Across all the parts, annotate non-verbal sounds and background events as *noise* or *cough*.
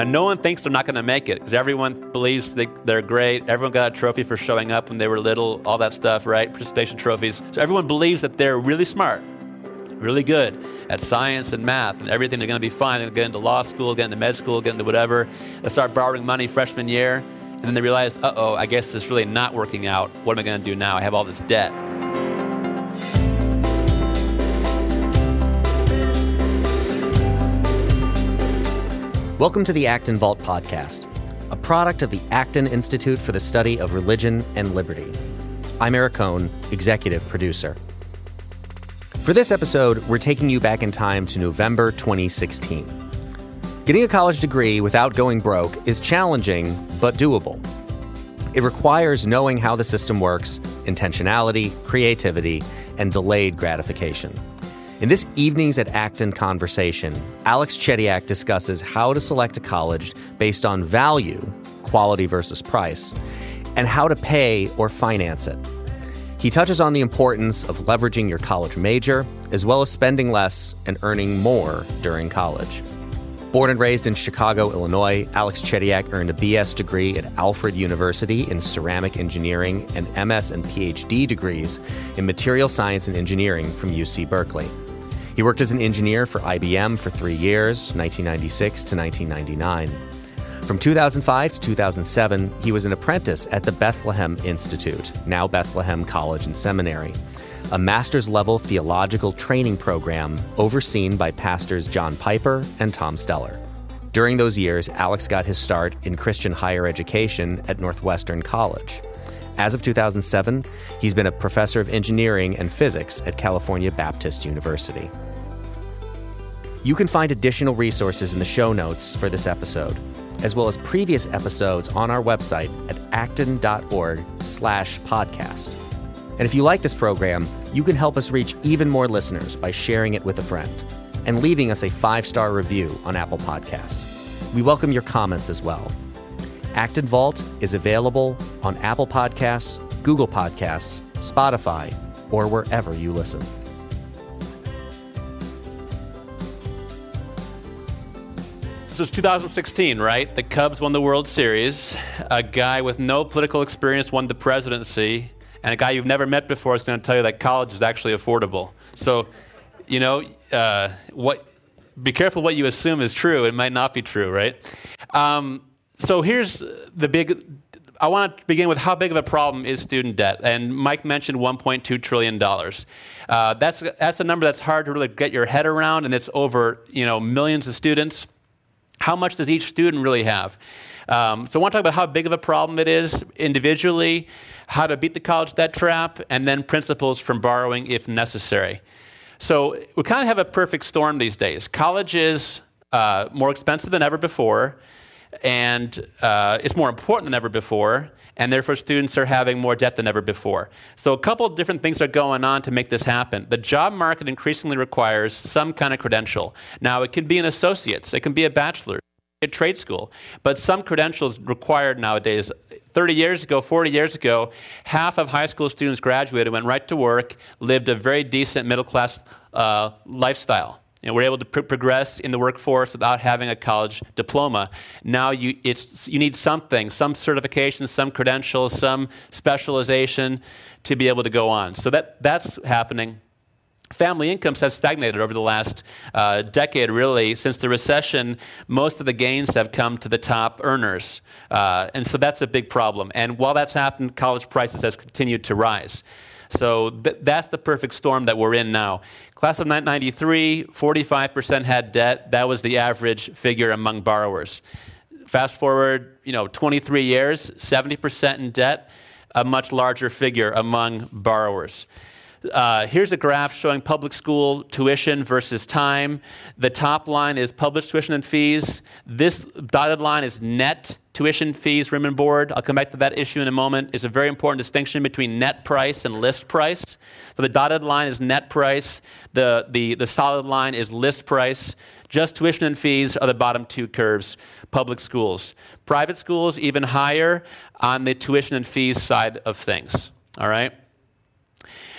Now, no one thinks they're not going to make it because everyone believes they, they're great. Everyone got a trophy for showing up when they were little, all that stuff, right? Participation trophies. So everyone believes that they're really smart, really good at science and math and everything. They're going to be fine. They'll get into law school, get into med school, get into whatever. They start borrowing money freshman year, and then they realize, uh oh, I guess it's really not working out. What am I going to do now? I have all this debt. Welcome to the Acton Vault podcast, a product of the Acton Institute for the Study of Religion and Liberty. I'm Eric Kohn, executive producer. For this episode, we're taking you back in time to November 2016. Getting a college degree without going broke is challenging, but doable. It requires knowing how the system works, intentionality, creativity, and delayed gratification. In this evening's at Acton conversation, Alex Chediak discusses how to select a college based on value, quality versus price, and how to pay or finance it. He touches on the importance of leveraging your college major, as well as spending less and earning more during college. Born and raised in Chicago, Illinois, Alex Chediak earned a BS degree at Alfred University in ceramic engineering and MS and PhD degrees in material science and engineering from UC Berkeley. He worked as an engineer for IBM for three years, 1996 to 1999. From 2005 to 2007, he was an apprentice at the Bethlehem Institute, now Bethlehem College and Seminary, a master's level theological training program overseen by pastors John Piper and Tom Steller. During those years, Alex got his start in Christian higher education at Northwestern College. As of 2007, he's been a professor of engineering and physics at California Baptist University. You can find additional resources in the show notes for this episode, as well as previous episodes on our website at acton.org slash podcast. And if you like this program, you can help us reach even more listeners by sharing it with a friend and leaving us a five-star review on Apple Podcasts. We welcome your comments as well. Acton Vault is available on Apple Podcasts, Google Podcasts, Spotify, or wherever you listen. This was 2016, right? The Cubs won the World Series. A guy with no political experience won the presidency, and a guy you've never met before is going to tell you that college is actually affordable. So, you know, uh, what? Be careful what you assume is true. It might not be true, right? Um, so here's the big. I want to begin with how big of a problem is student debt, and Mike mentioned 1.2 trillion dollars. Uh, that's that's a number that's hard to really get your head around, and it's over you know millions of students. How much does each student really have? Um, so I want to talk about how big of a problem it is individually, how to beat the college debt trap, and then principles from borrowing if necessary. So we kind of have a perfect storm these days. College is uh, more expensive than ever before, and uh, it's more important than ever before, and therefore students are having more debt than ever before. So a couple different things are going on to make this happen. The job market increasingly requires some kind of credential. Now, it can be an associate's, it can be a bachelor's, a trade school, but some credentials required nowadays. 30 years ago, 40 years ago, half of high school students graduated, went right to work, lived a very decent middle class uh, lifestyle. Know, we're able to pr- progress in the workforce without having a college diploma. Now you, you need something, some certification, some credentials, some specialization to be able to go on. So that, that's happening. Family incomes have stagnated over the last uh, decade, really. Since the recession, most of the gains have come to the top earners. Uh, and so that's a big problem. And while that's happened, college prices have continued to rise. So th- that's the perfect storm that we're in now. Class of 1993, 45% had debt. That was the average figure among borrowers. Fast forward, you know, 23 years, 70% in debt, a much larger figure among borrowers. Uh, here's a graph showing public school tuition versus time. The top line is published tuition and fees. This dotted line is net tuition fees, room and board. I'll come back to that issue in a moment. It's a very important distinction between net price and list price. So the dotted line is net price. The, the, the solid line is list price. Just tuition and fees are the bottom two curves, public schools. Private schools, even higher on the tuition and fees side of things. All right?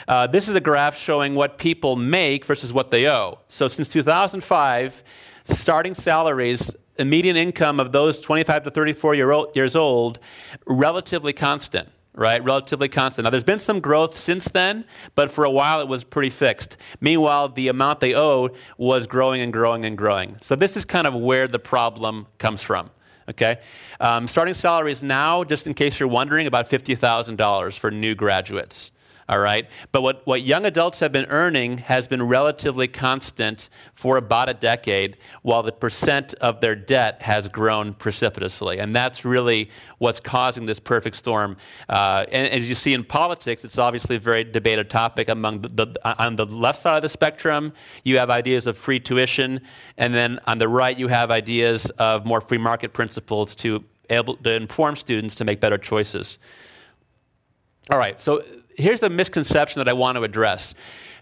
Uh, this is a graph showing what people make versus what they owe. So since 2005, starting salaries the median income of those 25 to 34 year old, years old relatively constant right? Relatively constant. Now, there's been some growth since then, but for a while it was pretty fixed. Meanwhile, the amount they owed was growing and growing and growing. So, this is kind of where the problem comes from. Okay? Um, starting salaries now, just in case you're wondering, about $50,000 for new graduates all right? But what, what young adults have been earning has been relatively constant for about a decade, while the percent of their debt has grown precipitously. And that's really what's causing this perfect storm. Uh, and as you see in politics, it's obviously a very debated topic among the, the, on the left side of the spectrum, you have ideas of free tuition, and then on the right, you have ideas of more free market principles to able to inform students to make better choices. All right, so here's a misconception that I want to address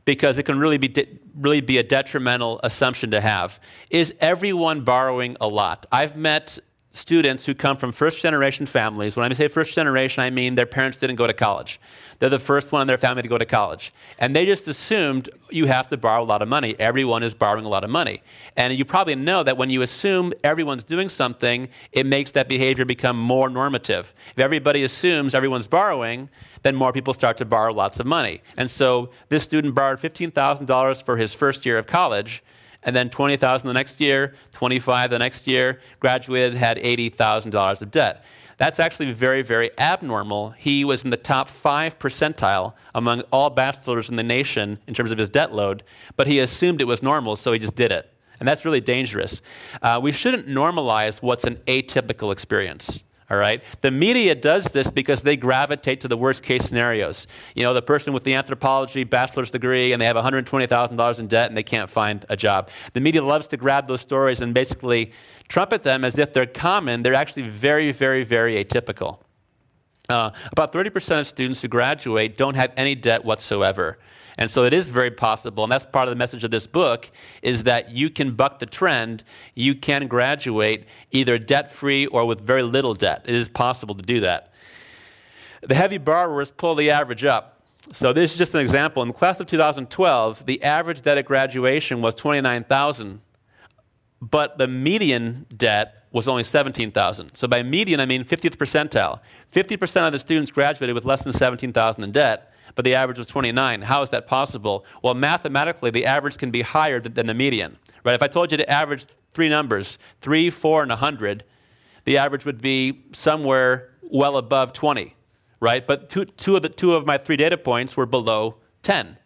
because it can really be, de- really be a detrimental assumption to have. Is everyone borrowing a lot? I've met students who come from first generation families. When I say first generation, I mean their parents didn't go to college. They're the first one in their family to go to college. And they just assumed you have to borrow a lot of money. Everyone is borrowing a lot of money. And you probably know that when you assume everyone's doing something, it makes that behavior become more normative. If everybody assumes everyone's borrowing, then more people start to borrow lots of money. And so this student borrowed $15,000 for his first year of college, and then 20,000 the next year, 25 the next year, graduated, had $80,000 of debt. That's actually very, very abnormal. He was in the top five percentile among all bachelors in the nation in terms of his debt load, but he assumed it was normal, so he just did it. And that's really dangerous. Uh, we shouldn't normalize what's an atypical experience all right? The media does this because they gravitate to the worst case scenarios. You know, the person with the anthropology bachelor's degree and they have $120,000 in debt and they can't find a job. The media loves to grab those stories and basically trumpet them as if they're common. They're actually very, very, very atypical. Uh, about 30% of students who graduate don't have any debt whatsoever. And so it is very possible, and that's part of the message of this book, is that you can buck the trend. You can graduate either debt free or with very little debt. It is possible to do that. The heavy borrowers pull the average up. So this is just an example. In the class of 2012, the average debt at graduation was 29,000, but the median debt was only 17,000. So by median, I mean 50th percentile. 50% of the students graduated with less than 17,000 in debt but the average was 29. How is that possible? Well, mathematically, the average can be higher than the median. Right? If I told you to average three numbers, 3, 4, and 100, the average would be somewhere well above 20, right? But two, two, of, the, two of my three data points were below 10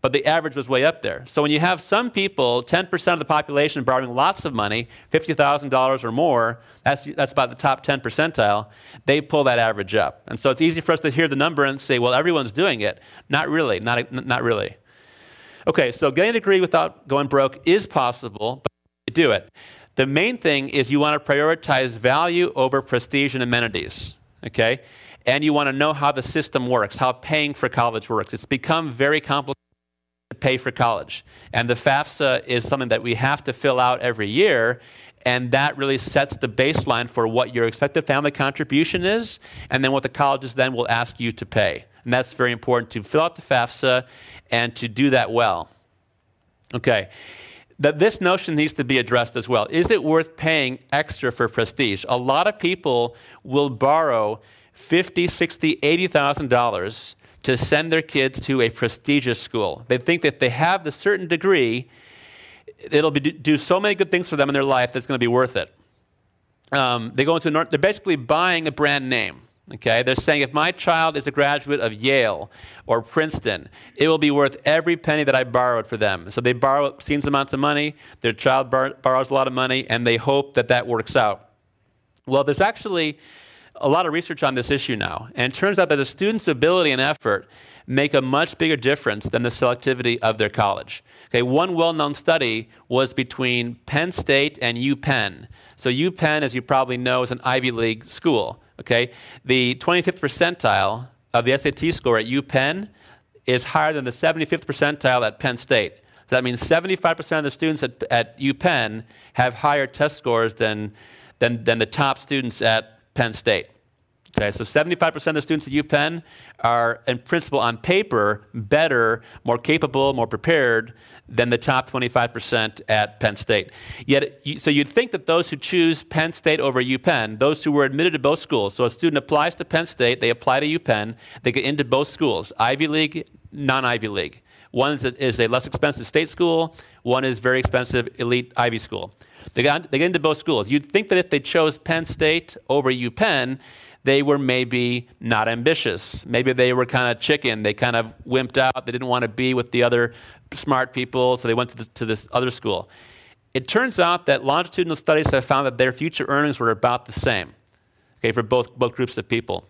but the average was way up there. So when you have some people, 10% of the population borrowing lots of money, $50,000 or more, that's, that's about the top 10 percentile, they pull that average up. And so it's easy for us to hear the number and say, well, everyone's doing it. Not really, not, not really. Okay, so getting a degree without going broke is possible, but you do it. The main thing is you want to prioritize value over prestige and amenities, okay? And you want to know how the system works, how paying for college works. It's become very complicated pay for college. And the FAFSA is something that we have to fill out every year. And that really sets the baseline for what your expected family contribution is, and then what the colleges then will ask you to pay. And that's very important to fill out the FAFSA and to do that well. Okay. That this notion needs to be addressed as well. Is it worth paying extra for prestige? A lot of people will borrow fifty, sixty, eighty thousand dollars to send their kids to a prestigious school. They think that they have the certain degree, it'll be, do so many good things for them in their life that's going to be worth it. Um, they go into they're basically buying a brand name. Okay, they're saying if my child is a graduate of Yale or Princeton, it will be worth every penny that I borrowed for them. So they borrow obscene amounts of money. Their child bar- borrows a lot of money, and they hope that that works out. Well, there's actually a lot of research on this issue now, and it turns out that the student's ability and effort make a much bigger difference than the selectivity of their college. Okay, one well-known study was between Penn State and UPenn. So UPenn, as you probably know, is an Ivy League school. Okay, the 25th percentile of the SAT score at UPenn is higher than the 75th percentile at Penn State. So that means 75% of the students at, at UPenn have higher test scores than, than, than the top students at Penn State. Okay, so 75% of the students at UPenn are, in principle, on paper, better, more capable, more prepared than the top 25% at Penn State. Yet, so you'd think that those who choose Penn State over UPenn, those who were admitted to both schools, so a student applies to Penn State, they apply to UPenn, they get into both schools, Ivy League, non-Ivy League. One is a, is a less expensive state school, one is very expensive elite Ivy school. They, got, they get into both schools. You'd think that if they chose Penn State over UPenn, they were maybe not ambitious. Maybe they were kind of chicken. They kind of wimped out. They didn't want to be with the other smart people, so they went to this, to this other school. It turns out that longitudinal studies have found that their future earnings were about the same, okay, for both, both groups of people.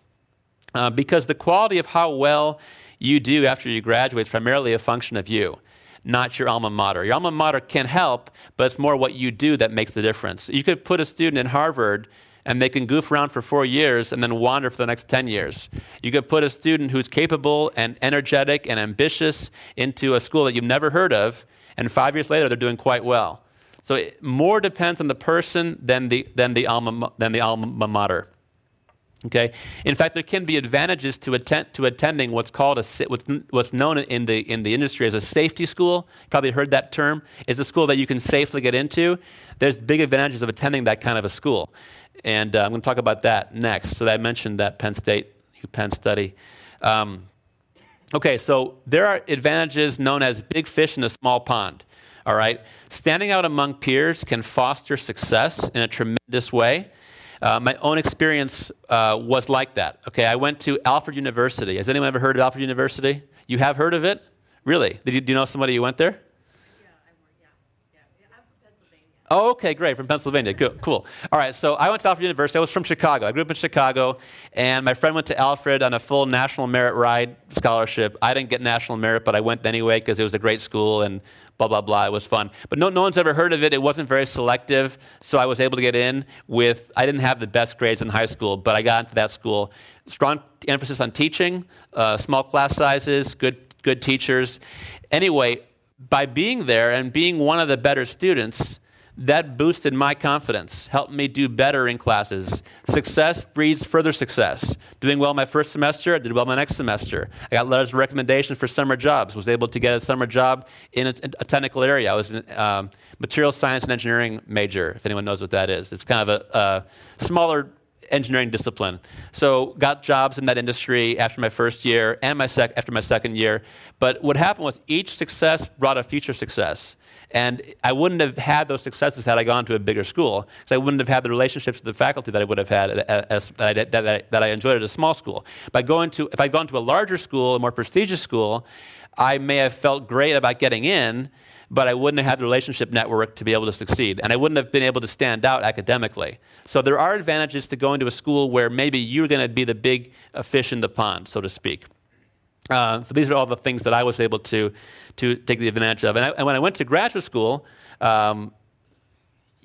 Uh, because the quality of how well you do after you graduate is primarily a function of you, not your alma mater. Your alma mater can help, but it's more what you do that makes the difference. You could put a student in Harvard and they can goof around for four years and then wander for the next 10 years. You could put a student who's capable and energetic and ambitious into a school that you've never heard of, and five years later, they're doing quite well. So it more depends on the person than the, than the, alma, than the alma mater. Okay? In fact, there can be advantages to, attend, to attending what's called a, what's known in the, in the industry as a safety school. Probably heard that term. It's a school that you can safely get into. There's big advantages of attending that kind of a school. And uh, I'm going to talk about that next. So I mentioned that Penn State, Penn study. Um, okay, so there are advantages known as big fish in a small pond. All right, standing out among peers can foster success in a tremendous way. Uh, my own experience uh, was like that. Okay, I went to Alfred University. Has anyone ever heard of Alfred University? You have heard of it? Really? Did you, do you know somebody who went there? Oh, okay, great, from Pennsylvania. Cool. All right, so I went to Alfred University. I was from Chicago. I grew up in Chicago, and my friend went to Alfred on a full National Merit Ride scholarship. I didn't get National Merit, but I went anyway because it was a great school and blah, blah, blah. It was fun. But no, no one's ever heard of it. It wasn't very selective, so I was able to get in with, I didn't have the best grades in high school, but I got into that school. Strong emphasis on teaching, uh, small class sizes, good, good teachers. Anyway, by being there and being one of the better students, that boosted my confidence, helped me do better in classes. Success breeds further success. Doing well my first semester, I did well my next semester. I got letters of recommendation for summer jobs, was able to get a summer job in a, a technical area. I was a um, material science and engineering major, if anyone knows what that is. It's kind of a, a smaller engineering discipline. So got jobs in that industry after my first year and my sec- after my second year. But what happened was each success brought a future success. And I wouldn't have had those successes had I gone to a bigger school. So I wouldn't have had the relationships with the faculty that I would have had as, that, I, that, I, that I enjoyed at a small school. By going to, if I'd gone to a larger school, a more prestigious school, I may have felt great about getting in, but I wouldn't have had the relationship network to be able to succeed. And I wouldn't have been able to stand out academically. So there are advantages to going to a school where maybe you're going to be the big fish in the pond, so to speak. Uh, so these are all the things that I was able to, to take the advantage of. And, I, and when I went to graduate school, um,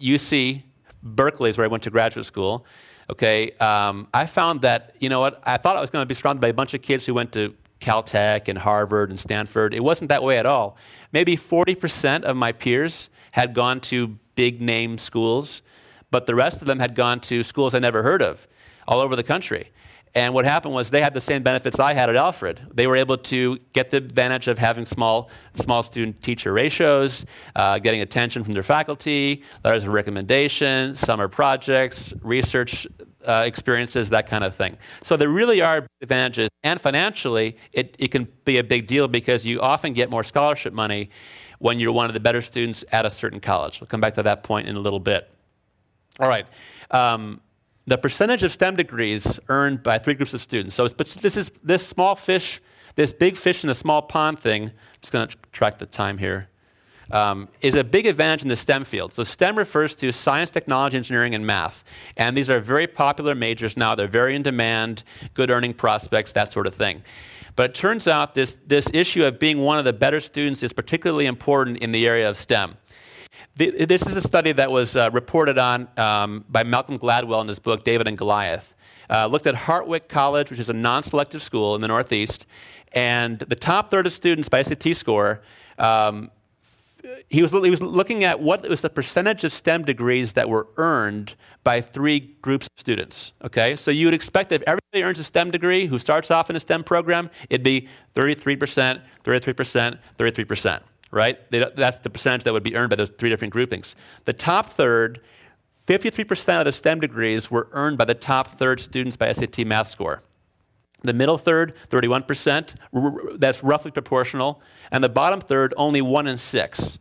UC Berkeley is where I went to graduate school. Okay, um, I found that you know what I thought I was going to be surrounded by a bunch of kids who went to Caltech and Harvard and Stanford. It wasn't that way at all. Maybe 40% of my peers had gone to big name schools, but the rest of them had gone to schools I never heard of all over the country. And what happened was they had the same benefits I had at Alfred. They were able to get the advantage of having small, small student teacher ratios, uh, getting attention from their faculty, letters of recommendation, summer projects, research uh, experiences, that kind of thing. So there really are advantages. And financially, it, it can be a big deal because you often get more scholarship money when you're one of the better students at a certain college. We'll come back to that point in a little bit. All right. Um, the percentage of STEM degrees earned by three groups of students. So this is this small fish, this big fish in a small pond thing. I'm just going to track the time here. Um, is a big advantage in the STEM field. So STEM refers to science, technology, engineering, and math. And these are very popular majors now. They're very in demand, good earning prospects, that sort of thing. But it turns out this, this issue of being one of the better students is particularly important in the area of STEM. This is a study that was uh, reported on um, by Malcolm Gladwell in his book, David and Goliath. Uh, looked at Hartwick College, which is a non selective school in the Northeast, and the top third of students by SAT score um, he was, he was looking at what was the percentage of STEM degrees that were earned by three groups of students. Okay, so you would expect that if everybody earns a STEM degree who starts off in a STEM program, it'd be 33%, 33%, 33%, right? That's the percentage that would be earned by those three different groupings. The top third, 53% of the STEM degrees were earned by the top third students by SAT math score. The middle third, 31%, that's roughly proportional. And the bottom third, only one in six.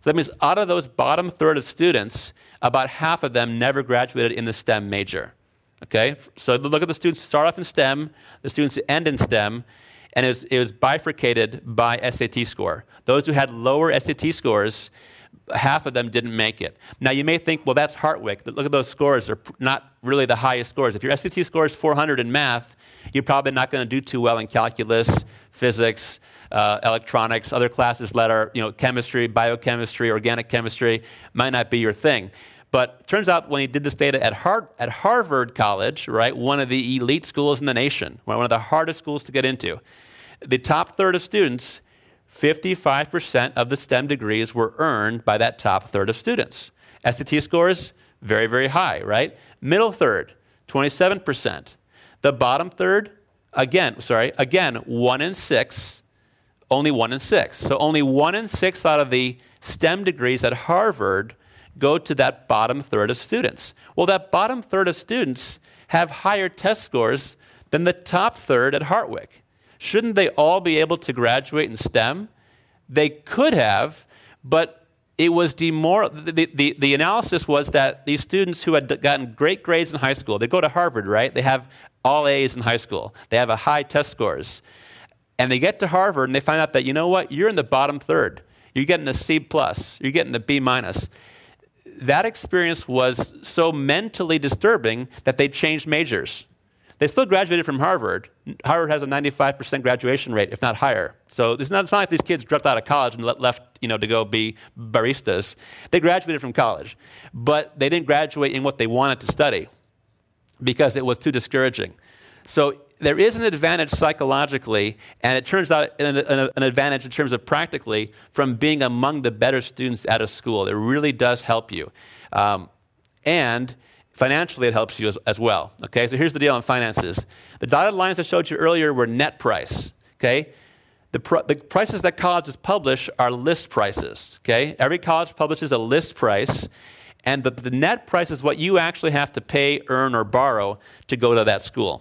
So that means out of those bottom third of students, about half of them never graduated in the STEM major. Okay? So look at the students who start off in STEM, the students who end in STEM, and it was, it was bifurcated by SAT score. Those who had lower SAT scores, half of them didn't make it. Now you may think, well, that's Hartwick. Look at those scores; they're not really the highest scores. If your SAT score is 400 in math, you're probably not going to do too well in calculus, physics, uh, electronics, other classes that are, you know, chemistry, biochemistry, organic chemistry, might not be your thing. But turns out when he did this data at, Har- at Harvard College, right, one of the elite schools in the nation, one of the hardest schools to get into, the top third of students, 55% of the STEM degrees were earned by that top third of students. SAT scores, very, very high, right? Middle third, 27%. The bottom third, again, sorry, again, one in six, only one in six. So only one in six out of the STEM degrees at Harvard go to that bottom third of students. Well, that bottom third of students have higher test scores than the top third at Hartwick. Shouldn't they all be able to graduate in STEM? They could have, but it was demoral. The, the, the, analysis was that these students who had gotten great grades in high school, they go to Harvard, right? They have all A's in high school. They have a high test scores. And they get to Harvard and they find out that, you know what, you're in the bottom third. You're getting a C plus, you're getting a B minus. That experience was so mentally disturbing that they changed majors. They still graduated from Harvard. Harvard has a 95% graduation rate, if not higher. So it's not, it's not like these kids dropped out of college and left you know, to go be baristas. They graduated from college, but they didn't graduate in what they wanted to study because it was too discouraging. So there is an advantage psychologically, and it turns out an, an, an, advantage in terms of practically from being among the better students at a school. It really does help you. Um, and financially, it helps you as, as, well. Okay, so here's the deal on finances. The dotted lines I showed you earlier were net price. Okay, the, pr- the prices that colleges publish are list prices. Okay, every college publishes a list price, and the, the net price is what you actually have to pay, earn, or borrow to go to that school.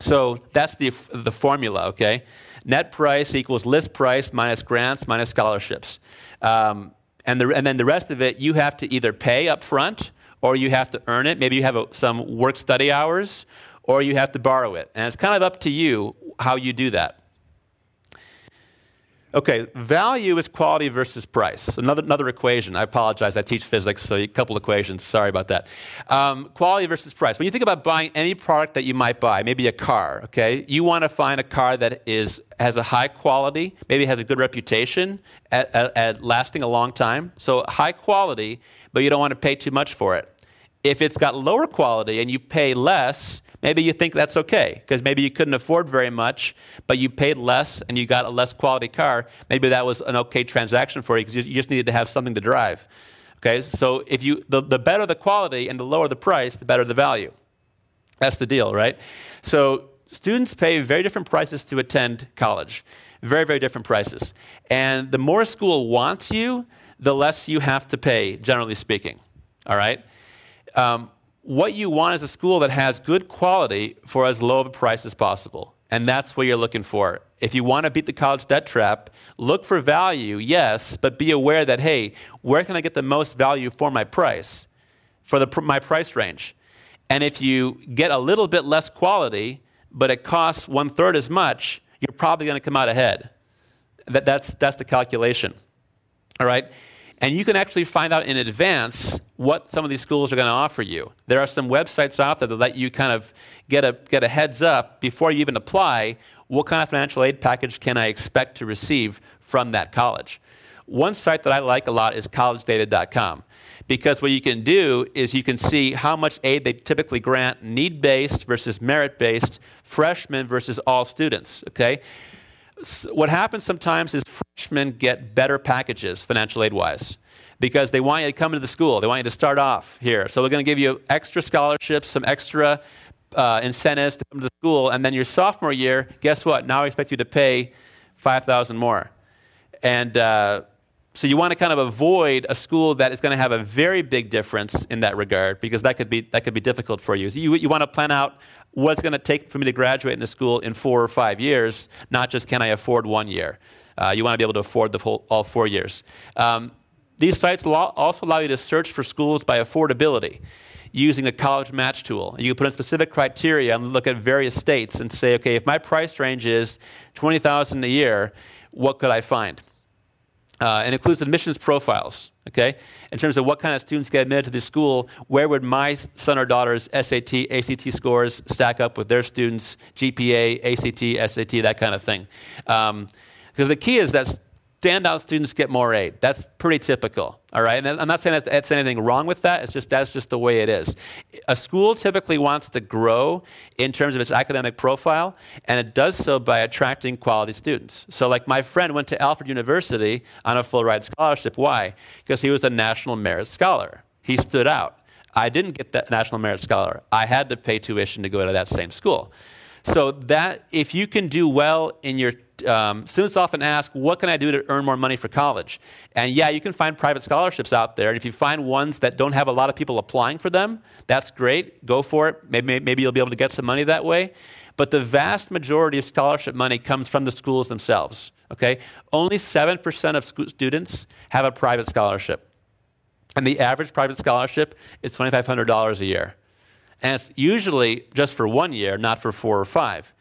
So that's the, the formula, okay? Net price equals list price minus grants minus scholarships. Um, and, the, and then the rest of it, you have to either pay up front or you have to earn it. Maybe you have a, some work study hours or you have to borrow it. And it's kind of up to you how you do that. Okay, value is quality versus price. Another, another equation. I apologize. I teach physics, so a couple equations. Sorry about that. Um, quality versus price. When you think about buying any product that you might buy, maybe a car, okay, you want to find a car that is has a high quality, maybe has a good reputation, at, at, at lasting a long time. So high quality, but you don't want to pay too much for it. If it's got lower quality and you pay less, maybe you think that's okay because maybe you couldn't afford very much, but you paid less and you got a less quality car. Maybe that was an okay transaction for you because you just needed to have something to drive. Okay, so if you the, the better the quality and the lower the price, the better the value. That's the deal, right? So students pay very different prices to attend college. Very, very different prices. And the more school wants you, the less you have to pay, generally speaking. All right? Um, what you want is a school that has good quality for as low of a price as possible. And that's what you're looking for. If you want to beat the college debt trap, look for value, yes, but be aware that, hey, where can I get the most value for my price, for the, my price range? And if you get a little bit less quality, but it costs one third as much, you're probably going to come out ahead. That, that's, that's the calculation. All right? And you can actually find out in advance what some of these schools are going to offer you. There are some websites out there that let you kind of get a, get a heads up before you even apply what kind of financial aid package can I expect to receive from that college. One site that I like a lot is collegedata.com because what you can do is you can see how much aid they typically grant need based versus merit based, freshmen versus all students. Okay? What happens sometimes is freshmen get better packages financial aid wise because they want you to come into the school. They want you to start off here. So they're going to give you extra scholarships, some extra uh, incentives to come to the school. And then your sophomore year, guess what? Now I expect you to pay 5000 more. And uh, so you want to kind of avoid a school that is going to have a very big difference in that regard because that could be, that could be difficult for you. So you, you want to plan out what's going to take for me to graduate in the school in four or five years, not just can I afford one year. Uh, you want to be able to afford the whole, all four years. Um, these sites also allow you to search for schools by affordability using a college match tool. You can put in specific criteria and look at various states and say, okay, if my price range is 20000 a year, what could I find? Uh, and includes admissions profiles, okay? In terms of what kind of students get admitted to the school, where would my son or daughter's SAT, ACT scores stack up with their students' GPA, ACT, SAT, that kind of thing. Because um, the key is that standout students get more aid. That's pretty typical, all right? And I'm not saying that's anything wrong with that. It's just that's just the way it is. A school typically wants to grow in terms of its academic profile, and it does so by attracting quality students. So, like my friend went to Alfred University on a full ride scholarship. Why? Because he was a National Merit Scholar. He stood out. I didn't get that National Merit Scholar. I had to pay tuition to go to that same school. So that if you can do well in your um, students often ask, what can I do to earn more money for college? And yeah, you can find private scholarships out there. And if you find ones that don't have a lot of people applying for them, that's great. Go for it. Maybe, maybe you'll be able to get some money that way. But the vast majority of scholarship money comes from the schools themselves. Okay? Only 7% of students have a private scholarship. And the average private scholarship is $2,500 a year. And it's usually just for one year, not for four or five.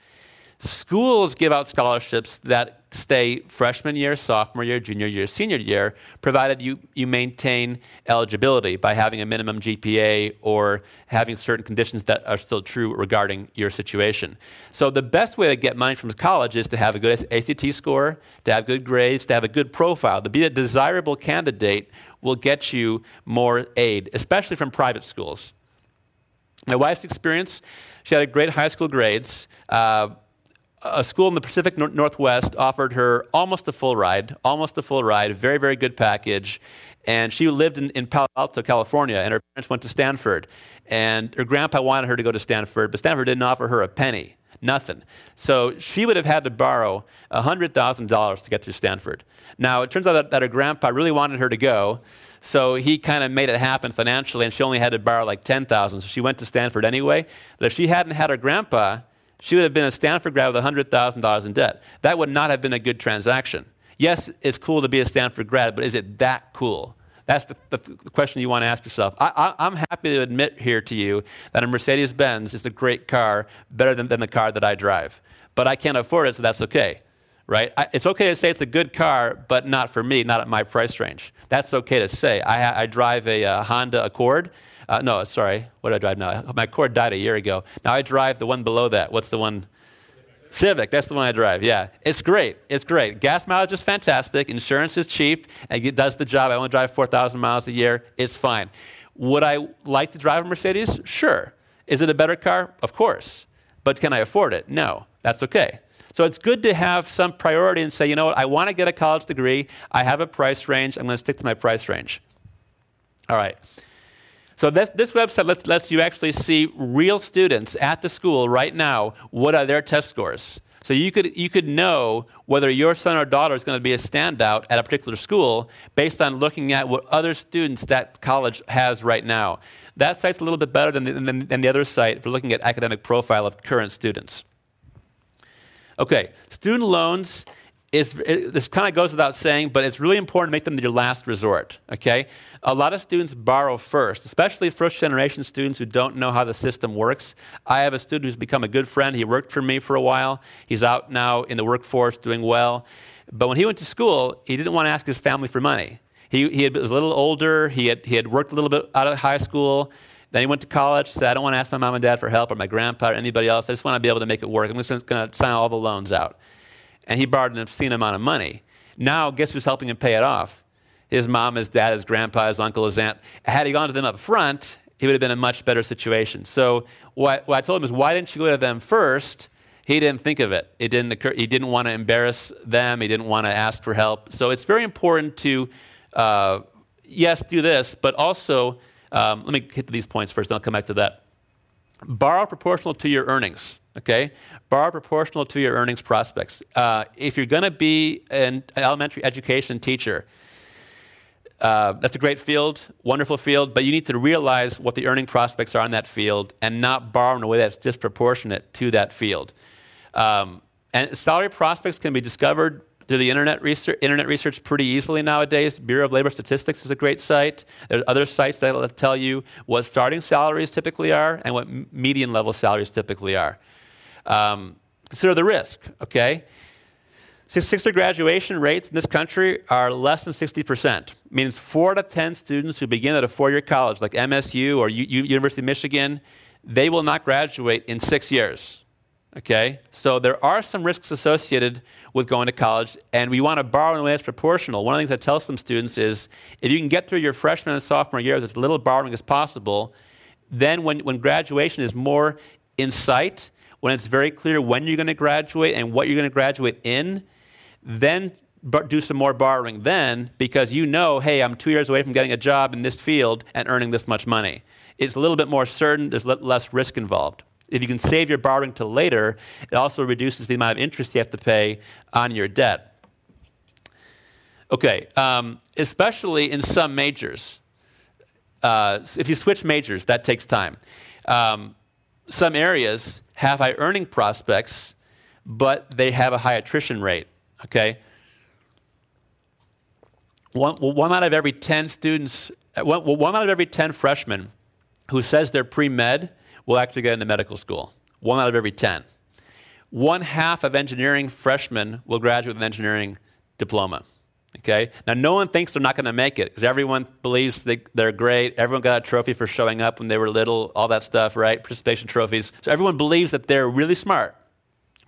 Schools give out scholarships that stay freshman year, sophomore year, junior year, senior year, provided you, you maintain eligibility by having a minimum GPA or having certain conditions that are still true regarding your situation. So, the best way to get money from college is to have a good ACT score, to have good grades, to have a good profile. To be a desirable candidate will get you more aid, especially from private schools. My wife's experience, she had great high school grades. Uh, a school in the Pacific Northwest offered her almost a full ride, almost a full ride, a very, very good package. And she lived in, in Palo Alto, California, and her parents went to Stanford. And her grandpa wanted her to go to Stanford, but Stanford didn't offer her a penny, nothing. So she would have had to borrow $100,000 to get through Stanford. Now, it turns out that, that her grandpa really wanted her to go, so he kind of made it happen financially, and she only had to borrow like 10000 So she went to Stanford anyway. But if she hadn't had her grandpa, she would have been a Stanford grad with $100,000 in debt. That would not have been a good transaction. Yes, it's cool to be a Stanford grad, but is it that cool? That's the, the, question you want to ask yourself. I, am happy to admit here to you that a Mercedes Benz is a great car, better than, than the car that I drive. But I can't afford it, so that's okay, right? I, it's okay to say it's a good car, but not for me, not at my price range. That's okay to say. I, I drive a, a Honda Accord uh, no, sorry. What do I drive now? My Accord died a year ago. Now I drive the one below that. What's the one? Civic. That's the one I drive. Yeah, it's great. It's great. Gas mileage is fantastic. Insurance is cheap. And it does the job. I only drive 4,000 miles a year. It's fine. Would I like to drive a Mercedes? Sure. Is it a better car? Of course. But can I afford it? No. That's okay. So it's good to have some priority and say, you know what, I want to get a college degree. I have a price range. I'm going to stick to my price range. All right. So this, this website lets, lets you actually see real students at the school right now. What are their test scores? So you could, you could know whether your son or daughter is going to be a standout at a particular school based on looking at what other students that college has right now. That site's a little bit better than the, than, than the other site for looking at academic profile of current students. Okay, student loans is, it, this kind of goes without saying, but it's really important to make them your last resort, okay? A lot of students borrow first, especially first generation students who don't know how the system works. I have a student who's become a good friend. He worked for me for a while. He's out now in the workforce doing well. But when he went to school, he didn't want to ask his family for money. He, he was a little older, he had, he had worked a little bit out of high school. Then he went to college, said, I don't want to ask my mom and dad for help or my grandpa or anybody else. I just want to be able to make it work. I'm just going to sign all the loans out. And he borrowed an obscene amount of money. Now, guess who's helping him pay it off? his mom, his dad, his grandpa, his uncle, his aunt. Had he gone to them up front, he would have been in a much better situation. So what, what I told him is, why didn't you go to them first he didn't think of it. It didn't occur. He didn't want to embarrass them. He didn't want to ask for help. So it's very important to, uh, yes, do this, but also, um, let me hit these points first, then I'll come back to that. Borrow proportional to your earnings, okay? Borrow proportional to your earnings prospects. Uh, if you're going to be an elementary education teacher, uh, that's a great field, wonderful field, but you need to realize what the earning prospects are in that field and not borrow in a way that's disproportionate to that field. Um, and salary prospects can be discovered through the internet research, internet research pretty easily nowadays. Bureau of Labor Statistics is a great site. There are other sites that will tell you what starting salaries typically are and what median level salaries typically are. Um, consider the risk, okay? Sixth graduation rates in this country are less than 60%. Means four out of 10 students who begin at a four year college, like MSU or U- University of Michigan, they will not graduate in six years. Okay? So there are some risks associated with going to college, and we want to borrow in a way that's proportional. One of the things I tell some students is if you can get through your freshman and sophomore year with as little borrowing as possible, then when, when graduation is more in sight, when it's very clear when you're going to graduate and what you're going to graduate in, then do some more borrowing then because you know, hey, I'm two years away from getting a job in this field and earning this much money. It's a little bit more certain, there's less risk involved. If you can save your borrowing till later, it also reduces the amount of interest you have to pay on your debt. Okay, um, especially in some majors. Uh, if you switch majors, that takes time. Um, some areas have high earning prospects, but they have a high attrition rate. Okay? One, one out of every 10 students, uh, one, one out of every 10 freshmen who says they're pre med will actually get into medical school. One out of every 10. One half of engineering freshmen will graduate with an engineering diploma. Okay? Now, no one thinks they're not going to make it because everyone believes they, they're great. Everyone got a trophy for showing up when they were little, all that stuff, right? Participation trophies. So everyone believes that they're really smart,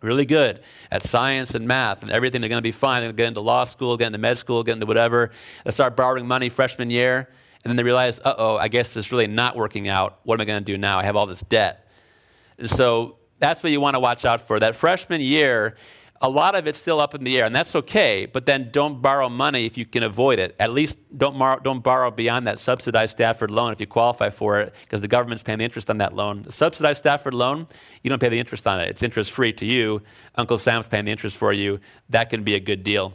really good at science and math and everything. They're going to be fine. They're going to get into law school, get into med school, get into whatever. They start borrowing money freshman year. And then they realize, uh oh, I guess this is really not working out. What am I going to do now? I have all this debt. And so that's what you want to watch out for. That freshman year, a lot of it's still up in the air, and that's okay, but then don't borrow money if you can avoid it. At least don't, mar- don't borrow beyond that subsidized Stafford loan if you qualify for it, because the government's paying the interest on that loan. The subsidized Stafford loan, you don't pay the interest on it. It's interest free to you. Uncle Sam's paying the interest for you. That can be a good deal.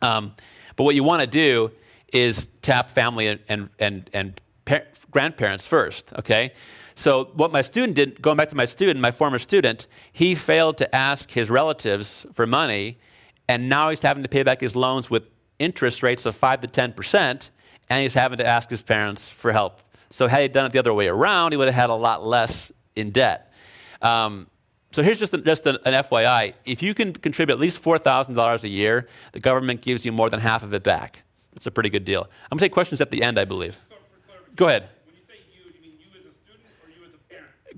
Um, but what you want to do is tap family and, and, and par- grandparents first, okay? So, what my student did, going back to my student, my former student, he failed to ask his relatives for money, and now he's having to pay back his loans with interest rates of 5 to 10%, and he's having to ask his parents for help. So, had he done it the other way around, he would have had a lot less in debt. Um, so here's just, a, just an, an FYI. If you can contribute at least $4,000 a year, the government gives you more than half of it back. It's a pretty good deal. I'm going to take questions at the end, I believe. Go ahead.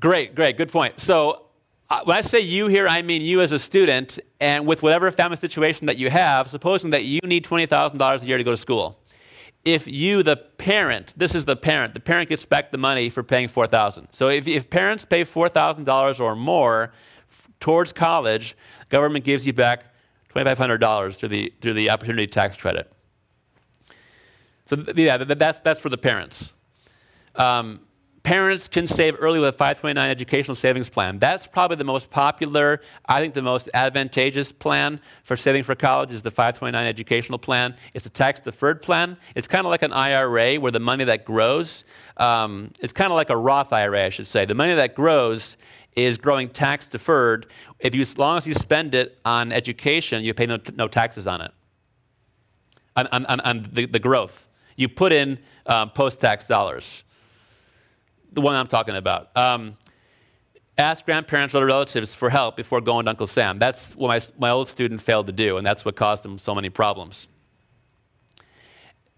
Great, great, good point. So uh, when I say you here, I mean you as a student, and with whatever family situation that you have, supposing that you need $20,000 a year to go to school. If you, the parent, this is the parent, the parent gets back the money for paying 4000 So if, if parents pay $4,000 or more f- towards college, government gives you back $2,500 through the, through the opportunity tax credit. So yeah, that's, that's for the parents. Um, parents can save early with a 529 educational savings plan. That's probably the most popular, I think the most advantageous plan for saving for college is the 529 educational plan. It's a tax deferred plan. It's kind of like an IRA where the money that grows, um, it's kind of like a Roth IRA, I should say. The money that grows is growing tax deferred. If you, as long as you spend it on education, you pay no, no taxes on it, on, on, on the, the growth you put in um, post tax dollars. The one I'm talking about. Um, ask grandparents or relatives for help before going to Uncle Sam. That's what my, my old student failed to do, and that's what caused him so many problems.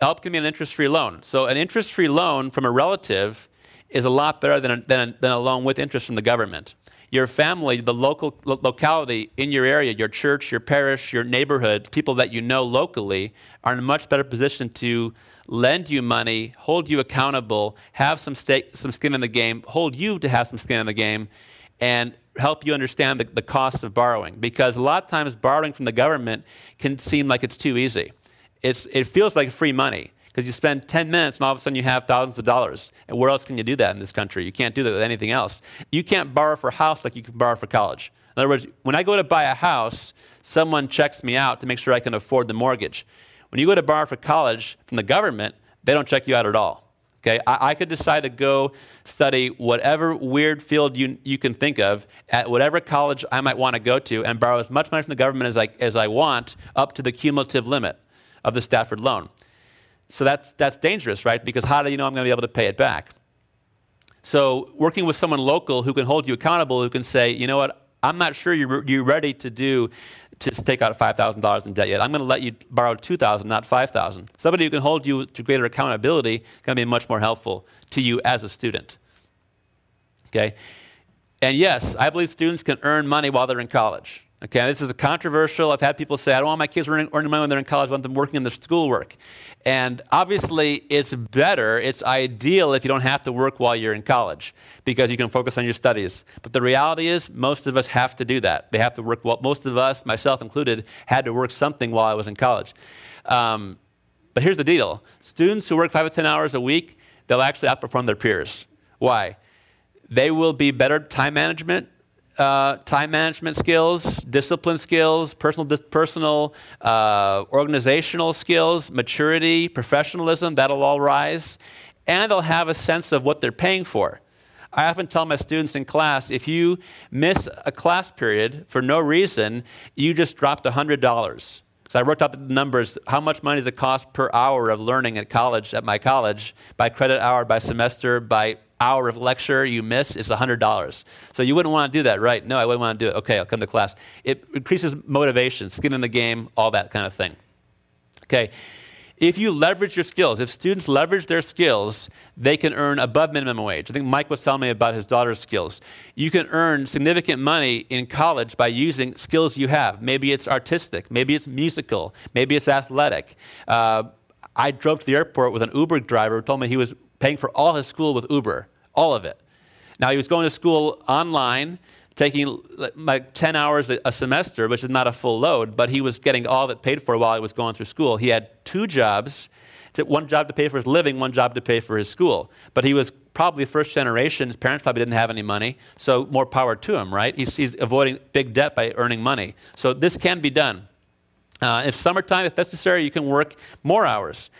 Help can be an interest free loan. So, an interest free loan from a relative is a lot better than a, than, a, than a loan with interest from the government your family, the local lo- locality in your area, your church, your parish, your neighborhood, people that you know locally are in a much better position to lend you money, hold you accountable, have some, stake, some skin in the game, hold you to have some skin in the game, and help you understand the, the cost of borrowing because a lot of times borrowing from the government can seem like it's too easy. It's, it feels like free money because you spend 10 minutes and all of a sudden you have thousands of dollars. And where else can you do that in this country? You can't do that with anything else. You can't borrow for a house like you can borrow for college. In other words, when I go to buy a house, someone checks me out to make sure I can afford the mortgage. When you go to borrow for college from the government, they don't check you out at all. Okay, I, I, could decide to go study whatever weird field you, you can think of at whatever college I might want to go to and borrow as much money from the government as I, as I want up to the cumulative limit of the Stafford loan. So that's, that's dangerous, right? Because how do you know I'm going to be able to pay it back? So working with someone local who can hold you accountable, who can say, you know what, I'm not sure you're, you're ready to do to take out $5,000 in debt yet. I'm going to let you borrow 2,000, not 5,000. Somebody who can hold you to greater accountability can be much more helpful to you as a student. Okay? And yes, I believe students can earn money while they're in college. Okay, this is a controversial. I've had people say, I don't want my kids earning, earning money when they're in college, I want them working in their schoolwork. And obviously, it's better, it's ideal if you don't have to work while you're in college because you can focus on your studies. But the reality is, most of us have to do that. They have to work, well, most of us, myself included, had to work something while I was in college. Um, but here's the deal students who work five to 10 hours a week, they'll actually outperform their peers. Why? They will be better time management, uh, time management skills, discipline skills, personal, dis- personal uh, organizational skills, maturity, professionalism, that'll all rise. And they'll have a sense of what they're paying for. I often tell my students in class if you miss a class period for no reason, you just dropped $100. So I worked out the numbers. How much money does it cost per hour of learning at college, at my college, by credit hour, by semester, by hour of lecture you miss is $100. So you wouldn't want to do that, right? No, I wouldn't want to do it. Okay, I'll come to class. It increases motivation, skin in the game, all that kind of thing. Okay, if you leverage your skills, if students leverage their skills, they can earn above minimum wage. I think Mike was telling me about his daughter's skills. You can earn significant money in college by using skills you have. Maybe it's artistic, maybe it's musical, maybe it's athletic. Uh, I drove to the airport with an Uber driver who told me he was paying for all his school with Uber all of it. Now, he was going to school online, taking like 10 hours a semester, which is not a full load, but he was getting all of it paid for while he was going through school. He had two jobs one job to pay for his living, one job to pay for his school. But he was probably first generation. His parents probably didn't have any money, so more power to him, right? He's, he's avoiding big debt by earning money. So this can be done. Uh, if summertime, if necessary, you can work more hours.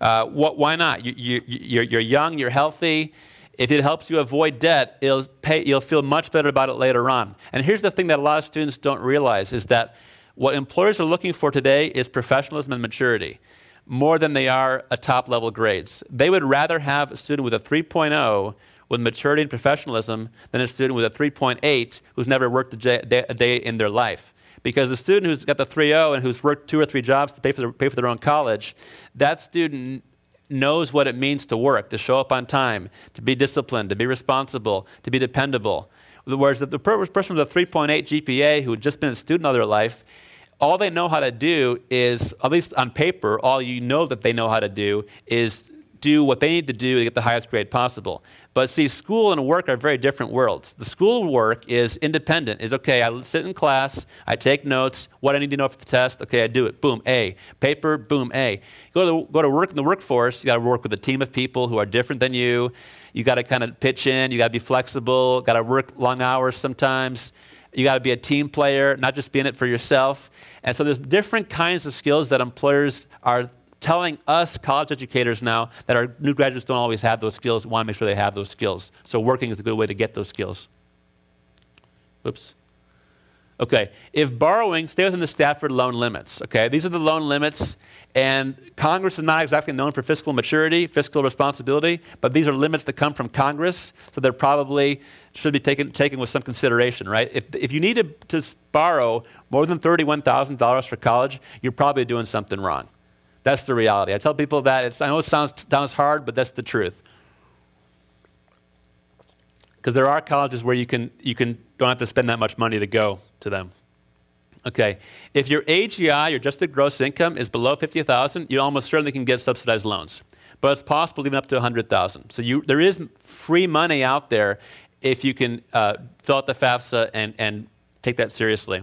Uh, what, why not? You, you, you're, you're young, you're healthy, if it helps you avoid debt, pay, you'll feel much better about it later on. And here's the thing that a lot of students don't realize is that what employers are looking for today is professionalism and maturity more than they are a top level grades. They would rather have a student with a 3.0 with maturity and professionalism than a student with a 3.8 who's never worked a day, a day in their life. Because the student who's got the 3.0 and who's worked two or three jobs to pay for, pay for their own college, that student knows what it means to work, to show up on time, to be disciplined, to be responsible, to be dependable. Whereas the person with a 3.8 GPA who had just been a student all their life, all they know how to do is, at least on paper, all you know that they know how to do is do what they need to do to get the highest grade possible. But see, school and work are very different worlds. The school work is independent. Is okay, I sit in class, I take notes, what I need to know for the test, okay, I do it. Boom, A. Paper, boom, A. Go to, go to work in the workforce, you got to work with a team of people who are different than you. You got to kind of pitch in, you got to be flexible, got to work long hours sometimes. You got to be a team player, not just be in it for yourself. And so there's different kinds of skills that employers are telling us college educators now that our new graduates don't always have those skills, want to make sure they have those skills. So working is a good way to get those skills. Whoops. Okay, if borrowing, stay within the Stafford loan limits. Okay, these are the loan limits, and Congress is not exactly known for fiscal maturity, fiscal responsibility, but these are limits that come from Congress, so they're probably should be taken, taken with some consideration, right? If, if you need to, to borrow more than $31,000 for college, you're probably doing something wrong. That's the reality. I tell people that. It's, I know it sounds, sounds hard, but that's the truth. Because there are colleges where you, can, you can, don't have to spend that much money to go to them. Okay, if your AGI, your adjusted gross income, is below 50000 you almost certainly can get subsidized loans. But it's possible even up to 100000 So you, there is free money out there if you can uh, fill out the FAFSA and, and take that seriously.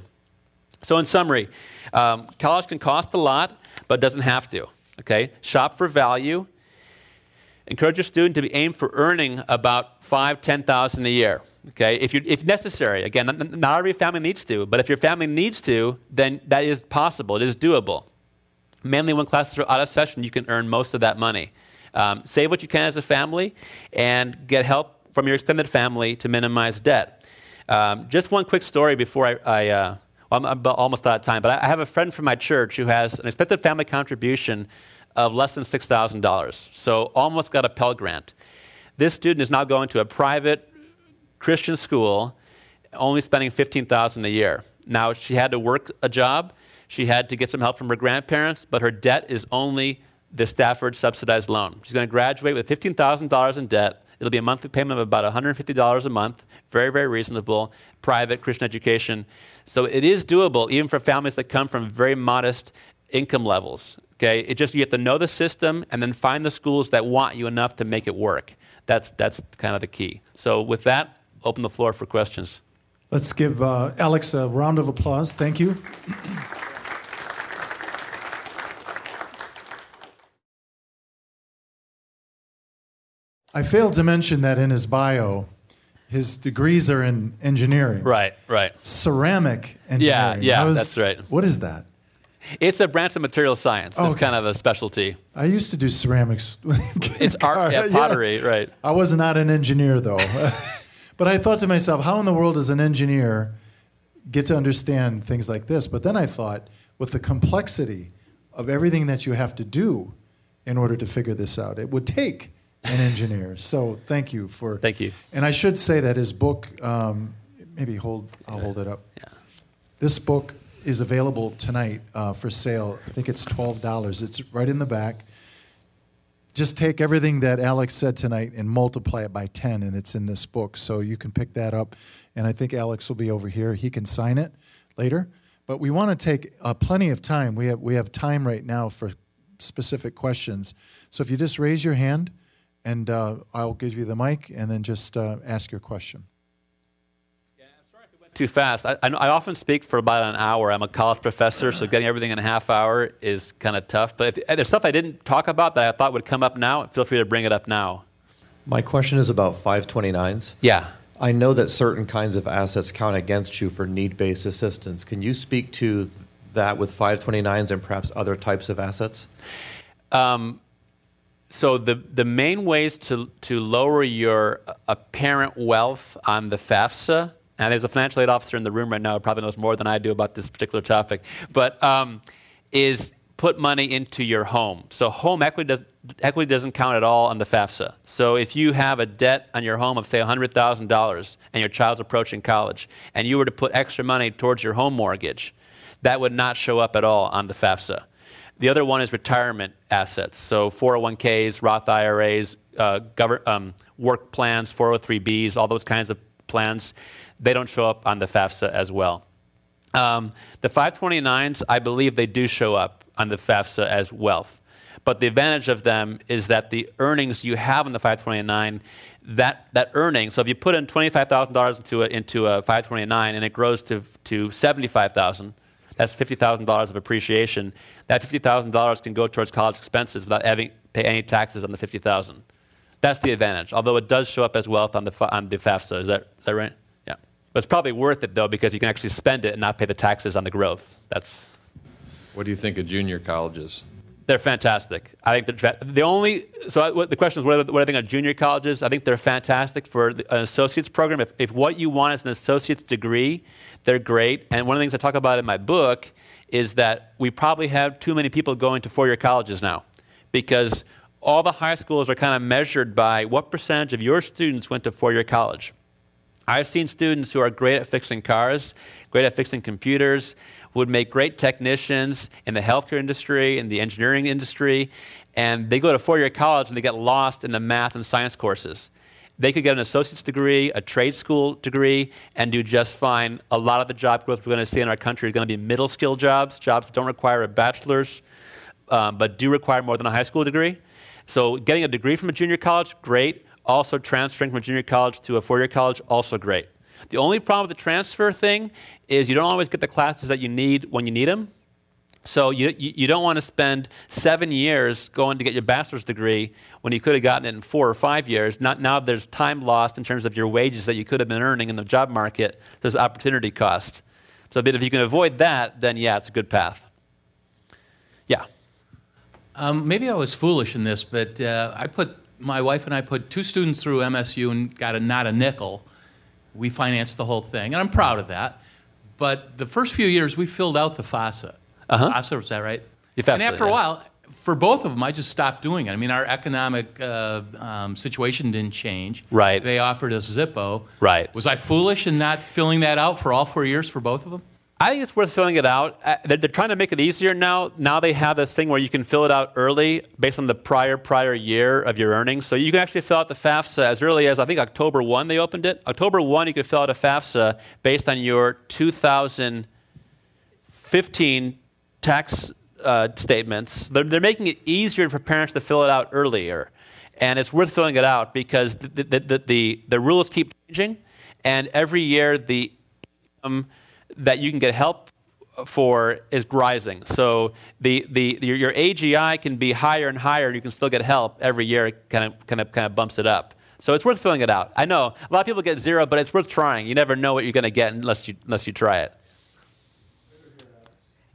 So, in summary, um, college can cost a lot, but doesn't have to. Okay, shop for value. Encourage your student to be aimed for earning about five, ten thousand a year. Okay, if, you, if necessary. Again, not, every family needs to, but if your family needs to, then that is possible. It is doable. Mainly when classes are out of session, you can earn most of that money. Um, save what you can as a family and get help from your extended family to minimize debt. Um, just one quick story before I, I uh, almost out of time, but I have a friend from my church who has an expected family contribution of less than $6,000, so almost got a Pell Grant. This student is now going to a private Christian school, only spending 15000 a year. Now, she had to work a job, she had to get some help from her grandparents, but her debt is only the Stafford subsidized loan. She's going to graduate with $15,000 in debt. It'll be a monthly payment of about $150 a month. Very, very reasonable. Private Christian education. So it is doable, even for families that come from very modest income levels. Okay, it just you have to know the system and then find the schools that want you enough to make it work. That's that's kind of the key. So with that, open the floor for questions. Let's give uh, Alex a round of applause. Thank you. I failed to mention that in his bio, his degrees are in engineering. Right, right. Ceramic engineering. Yeah, yeah, that's right. What is that? It's a branch of material science. It's kind of a specialty. I used to do ceramics. *laughs* it's art, yeah, pottery, yeah. right. I was not an engineer, though. *laughs* *laughs* but I thought to myself, how in the world does an engineer get to understand things like this? But then I thought, with the complexity of everything that you have to do in order to figure this out, it would take an engineer. So thank you for. Thank you. And I should say that his book, um, maybe hold, I'll hold it up. Yeah. This book is available tonight uh, for sale. I think it's twelve dollars. It's right in the back. Just take everything that Alex said tonight and multiply it by ten, and it's in this book. So you can pick that up. And I think Alex will be over here. He can sign it later. But we want to take uh, plenty of time. We have we have time right now for specific questions. So if you just raise your hand and uh, I'll give you the mic and then just uh, ask your question. Yeah, sorry if went too fast. I, I, often speak for about an hour. I'm a college professor, so getting everything in a half hour is kind of tough. But if, if there's stuff I didn't talk about that I thought would come up now, feel free to bring it up now. My question is about 529s. Yeah. I know that certain kinds of assets count against you for need based assistance. Can you speak to that with 529s and perhaps other types of assets? Um, so the, the main ways to, to lower your apparent wealth on the FAFSA, and there's a financial aid officer in the room right now who probably knows more than I do about this particular topic, but um, is put money into your home. So home equity, does, equity doesn't count at all on the FAFSA. So if you have a debt on your home of, say, $100,000 and your child's approaching college, and you were to put extra money towards your home mortgage, that would not show up at all on the FAFSA. The other one is retirement assets. So 401ks, Roth IRAs, uh, um, work plans, 403bs, all those kinds of plans, they don't show up on the FAFSA as well. Um, the 529s, I believe they do show up on the FAFSA as wealth. But the advantage of them is that the earnings you have on the 529, that, that earning, so if you put in $25,000 into a, into a 529 and it grows to, to 75000 that's $50,000 of appreciation that $50,000 can go towards college expenses without having pay any taxes on the 50000 That's the advantage, although it does show up as wealth on the, on the FAFSA. Is that, is that right? Yeah. But it's probably worth it, though, because you can actually spend it and not pay the taxes on the growth. That's. What do you think of junior colleges? They're fantastic. I think the, the only so the question is what, what I think of junior colleges. I think they're fantastic for an associate's program. If, if what you want is an associate's degree, they're great. And one of the things I talk about in my book is that we probably have too many people going to four year colleges now because all the high schools are kind of measured by what percentage of your students went to four year college. I've seen students who are great at fixing cars, great at fixing computers, would make great technicians in the healthcare industry, in the engineering industry, and they go to four year college and they get lost in the math and science courses. They could get an associate's degree, a trade school degree, and do just fine. A lot of the job growth we're going to see in our country is going to be middle skill jobs, jobs that don't require a bachelor's, um, but do require more than a high school degree. So getting a degree from a junior college, great. Also, transferring from a junior college to a four year college, also great. The only problem with the transfer thing is you don't always get the classes that you need when you need them. So you, you, don't want to spend seven years going to get your bachelor's degree when you could have gotten it in four or five years. Not, now there's time lost in terms of your wages that you could have been earning in the job market. There's opportunity cost. So if you can avoid that, then yeah, it's a good path. Yeah. Um, maybe I was foolish in this, but uh, I put my wife and I put two students through MSU and got a not a nickel. We financed the whole thing, and I'm proud of that. But the first few years, we filled out the FAFSA. Uh-huh. Was that right? FAFSA, and after yeah. a while, for both of them, I just stopped doing it. I mean, our economic uh, um, situation didn't change. Right. They offered us Zippo. Right. Was I foolish in not filling that out for all four years for both of them? I think it's worth filling it out. Uh, They're, they're trying to make it easier now. Now they have this thing where you can fill it out early based on the prior prior year of your earnings. So you can actually fill out the FAFSA as early as I think October 1 they opened it. October 1 you could fill out a FAFSA based on your 2015 tax uh, statements. They're, they're making it easier for parents to fill it out earlier. And it's worth filling it out because the, the, the, the, the rules keep changing. And every year the income that you can get help for is rising. So the, the, your, your AGI can be higher and higher, and you can still get help every year. It kind of, kind of, kind of bumps it up. So it's worth filling it out. I know a lot of people get zero, but it's worth trying. You never know what you're going to get unless you, unless you try it.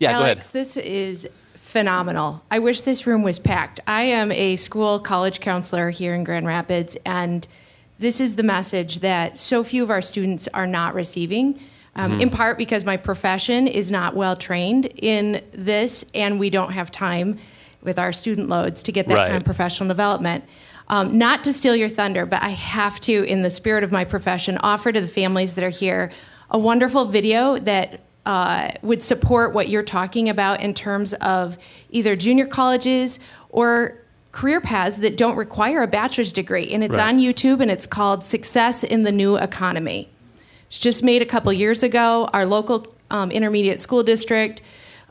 Yeah, Alex, go ahead. this is phenomenal. I wish this room was packed. I am a school college counselor here in Grand Rapids, and this is the message that so few of our students are not receiving. Um, Mm-hmm. In part because my profession is not well trained in this, and we don't have time with our student loads to get that Right. kind of professional development. Um, not to steal your thunder, but I have to, in the spirit of my profession, offer to the families that are here a wonderful video that uh, would support what you're talking about in terms of either junior colleges or career paths that don't require a bachelor's degree. And it's Right. on YouTube and it's called Success in the New Economy. It's just made a couple years ago. Our local um, intermediate school district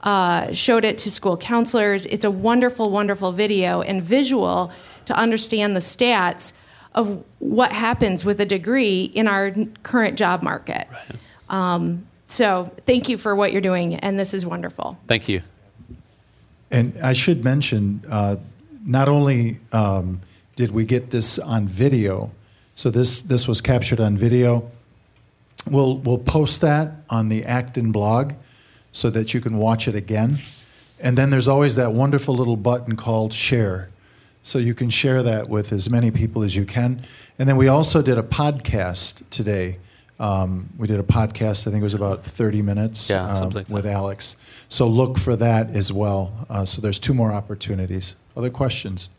uh, showed it to school counselors. It's a wonderful, wonderful video and visual to understand the stats of what happens with a degree in our current job market. Um, so, thank you for what you're doing, and this is wonderful. Thank you. And I should mention, uh, not only um, did we get this on video, so this, this was captured on video. We'll, we'll post that on the Acton blog so that you can watch it again. And then there's always that wonderful little button called share. So you can share that with as many people as you can. And then we also did a podcast today. Um, we did a podcast, I think it was about 30 minutes Yeah, um, like with Alex. So look for that as well. Uh, so there's two more opportunities. Other questions?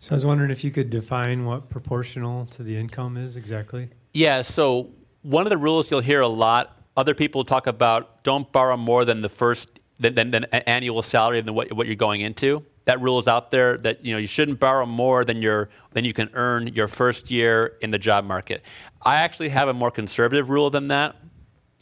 So I was wondering if you could define what proportional to the income is exactly. Yeah, so one of the rules you'll hear a lot, other people talk about don't borrow more than the first than, than, than a- annual salary than what, what you're going into. That rule is out there that you know you shouldn't borrow more than your than you can earn your first year in the job market. I actually have a more conservative rule than that.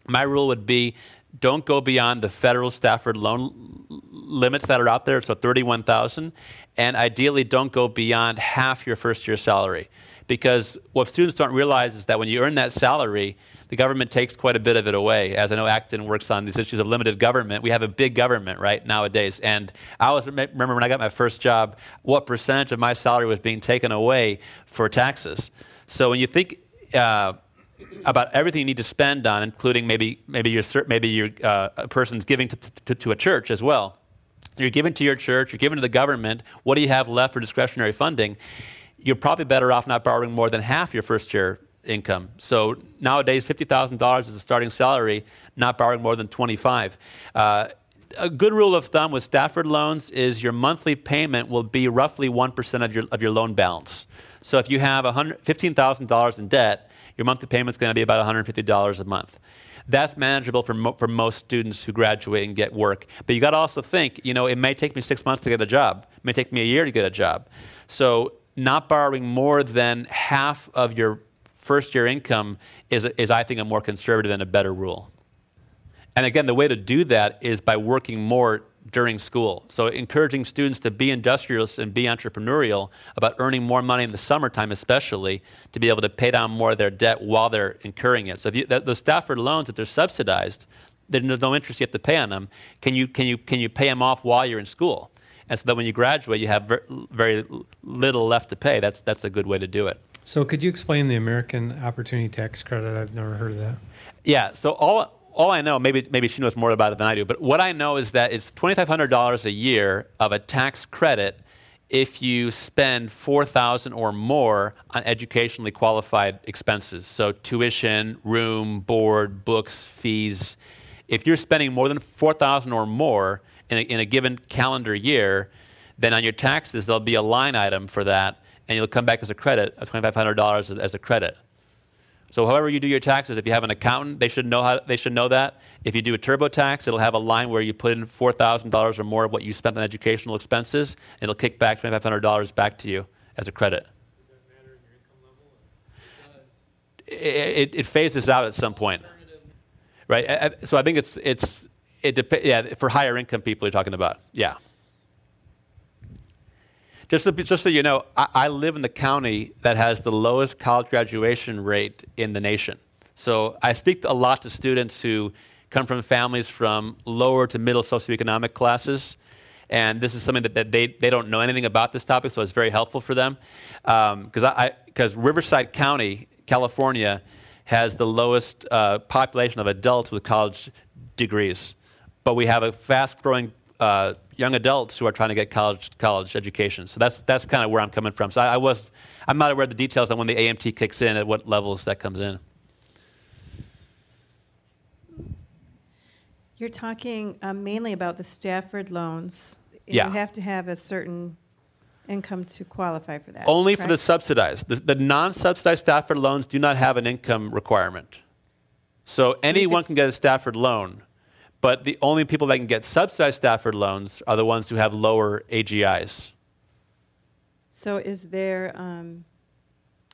My rule would be don't go beyond the federal Stafford loan limits that are out there, so 31,000, and ideally don't go beyond half your first year salary. Because what students don't realize is that when you earn that salary, the government takes quite a bit of it away. As I know Acton works on these issues of limited government, we have a big government, right, nowadays. And I always remember when I got my first job, what percentage of my salary was being taken away for taxes. So when you think, uh, about everything you need to spend on, including maybe maybe your maybe your uh, a person's giving to, to, to a church as well. You're giving to your church, you're giving to the government. What do you have left for discretionary funding? You're probably better off not borrowing more than half your first year income. So nowadays, fifty thousand dollars is the starting salary, not borrowing more than twenty-five. Uh, a good rule of thumb with Stafford loans is your monthly payment will be roughly 1% of your, of your loan balance. So if you have $100 $15,000 in debt, your monthly payment is going to be about $150 a month. That's manageable for, mo- for most students who graduate and get work. But you got to also think, you know, it may take me six months to get a job. It may take me a year to get a job. So not borrowing more than half of your first year income is, is I think, a more conservative and a better rule. And again, the way to do that is by working more during school. So encouraging students to be industrious and be entrepreneurial about earning more money in the summertime, especially to be able to pay down more of their debt while they're incurring it. So if you, th- those Stafford loans, if they're subsidized, there's no interest you have to pay on them. Can you, can you, can you pay them off while you're in school? And so that when you graduate, you have ver- very little left to pay. That's, that's a good way to do it. So could you explain the American Opportunity Tax Credit? I've never heard of that. Yeah. So all all I know, maybe maybe she knows more about it than I do, but what I know is that it's twenty five hundred dollars a year of a tax credit if you spend four thousand or more on educationally qualified expenses. So tuition, room, board, books, fees. If you're spending more than four thousand or more in a, in a given calendar year, then on your taxes there'll be a line item for that and you'll come back as a credit, of $2,500 as a credit. So however you do your taxes, if you have an accountant, they should know how they should know that. If you do a TurboTax, it'll have a line where you put in four thousand dollars or more of what you spent on educational expenses, and it'll kick back twenty five hundred dollars back to you as a credit. It, doesn't matter in your income level and it, it, phases out at some point, right? So I think it's it's it dep- yeah for higher income people you're talking about, yeah. Just so, just so you know, I, I, live in the county that has the lowest college graduation rate in the nation. So I speak a lot to students who come from families from lower to middle socioeconomic classes. And this is something that, that they, they don't know anything about this topic, so it's very helpful for them. Because um, Riverside County, California, has the lowest uh, population of adults with college degrees. But we have a fast growing uh, young adults who are trying to get college college education. So that's that's kind of where I'm coming from. So I, I, was I'm not aware of the details on when the AMT kicks in at what levels that comes in. You're talking um, mainly about the Stafford loans. Yeah. You have to have a certain income to qualify for that. Only correct? for the subsidized. The, the non-subsidized Stafford loans do not have an income requirement. So, so anyone can get a Stafford loan. But the only people that can get subsidized Stafford loans are the ones who have lower AGIs. So, is there um,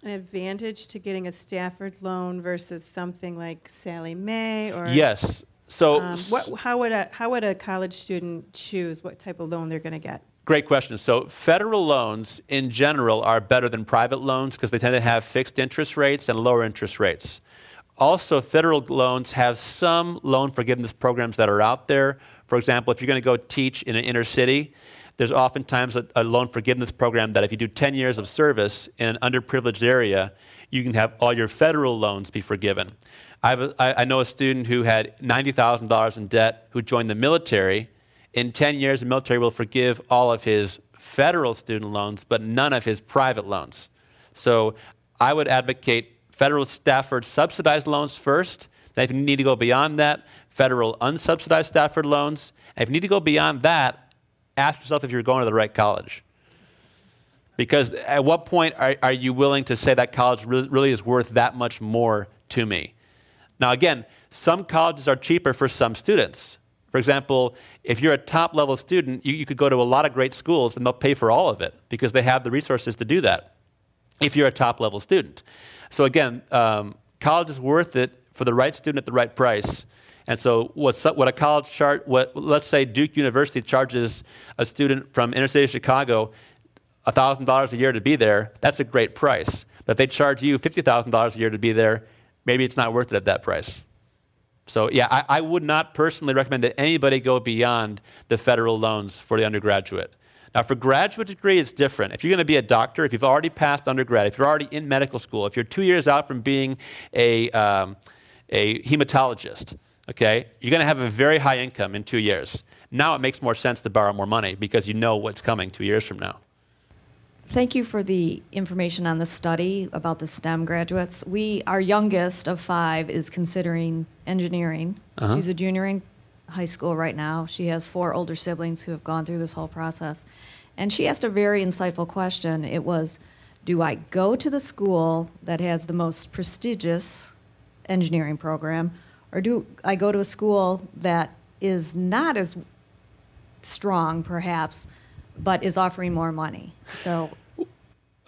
an advantage to getting a Stafford loan versus something like Sallie Mae? Or yes. So, um, what, how would a how would a college student choose what type of loan they're going to get? Great question. So, federal loans in general are better than private loans because they tend to have fixed interest rates and lower interest rates. Also, federal loans have some loan forgiveness programs that are out there. For example, if you're going to go teach in an inner city, there's oftentimes a, a, loan forgiveness program that if you do 10 years of service in an underprivileged area, you can have all your federal loans be forgiven. A, I, I know a student who had $90,000 in debt who joined the military. In 10 years, the military will forgive all of his federal student loans, but none of his private loans. So I would advocate federal Stafford subsidized loans first. If you need to go beyond that, federal unsubsidized Stafford loans. And if you need to go beyond that, ask yourself if you're going to the right college. Because at what point are, are you willing to say that college really, really is worth that much more to me? Now, again, some colleges are cheaper for some students. For example, if you're a top level student, you, you could go to a lot of great schools and they'll pay for all of it because they have the resources to do that if you're a top level student. So again, um, college is worth it for the right student at the right price. And so what's, what a college chart, what, let's say Duke University charges a student from inner city Chicago $1,000 a year to be there, that's a great price. But if they charge you $50,000 a year to be there, maybe it's not worth it at that price. So yeah, I, I would not personally recommend that anybody go beyond the federal loans for the undergraduate. Now, for graduate degree, it's different. If you're going to be a doctor, if you've already passed undergrad, if you're already in medical school, if you're two years out from being a, um, a hematologist, okay, you're going to have a very high income in two years. Now it makes more sense to borrow more money because you know what's coming two years from now. Thank you for the information on the study about the STEM graduates. We, our youngest of five, is considering engineering. Uh-huh. She's a junior in high school right now. She has four older siblings who have gone through this whole process. And she asked a very insightful question. It was Do I go to the school that has the most prestigious engineering program, or do I go to a school that is not as strong, perhaps, but is offering more money? So.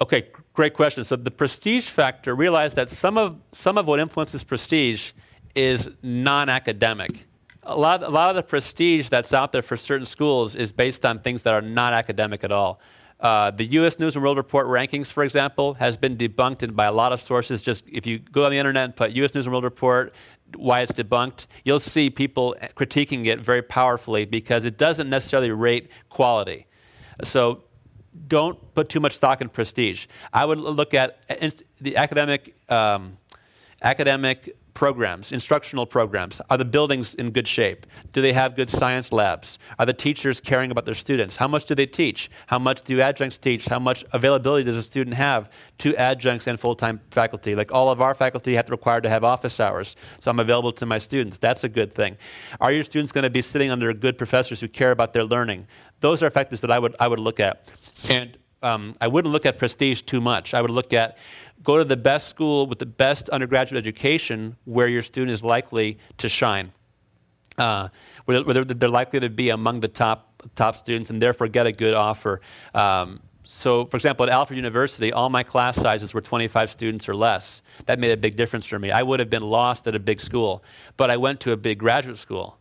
Okay, great question. So the prestige factor, realize that some of, some of what influences prestige is non academic. A lot, a lot of the prestige that's out there for certain schools is based on things that are not academic at all. Uh, the U.S. News and World Report rankings, for example, has been debunked by a lot of sources. Just if you go on the internet and put U.S. News and World Report, why it's debunked, you'll see people critiquing it very powerfully because it doesn't necessarily rate quality. So don't put too much stock in prestige. I would look at the academic um, academic programs, instructional programs? Are the buildings in good shape? Do they have good science labs? Are the teachers caring about their students? How much do they teach? How much do adjuncts teach? How much availability does a student have to adjuncts and full-time faculty? Like all of our faculty have to require to have office hours, so I'm available to my students. That's a good thing. Are your students going to be sitting under good professors who care about their learning? Those are factors that I would, I would look at. And um, I wouldn't look at prestige too much. I would look at go to the best school with the best undergraduate education where your student is likely to shine. Uh, where, where they're likely to be among the top, top students and therefore get a good offer. Um, so, for example, at Alfred University, all my class sizes were 25 students or less. That made a big difference for me. I would have been lost at a big school, but I went to a big graduate school.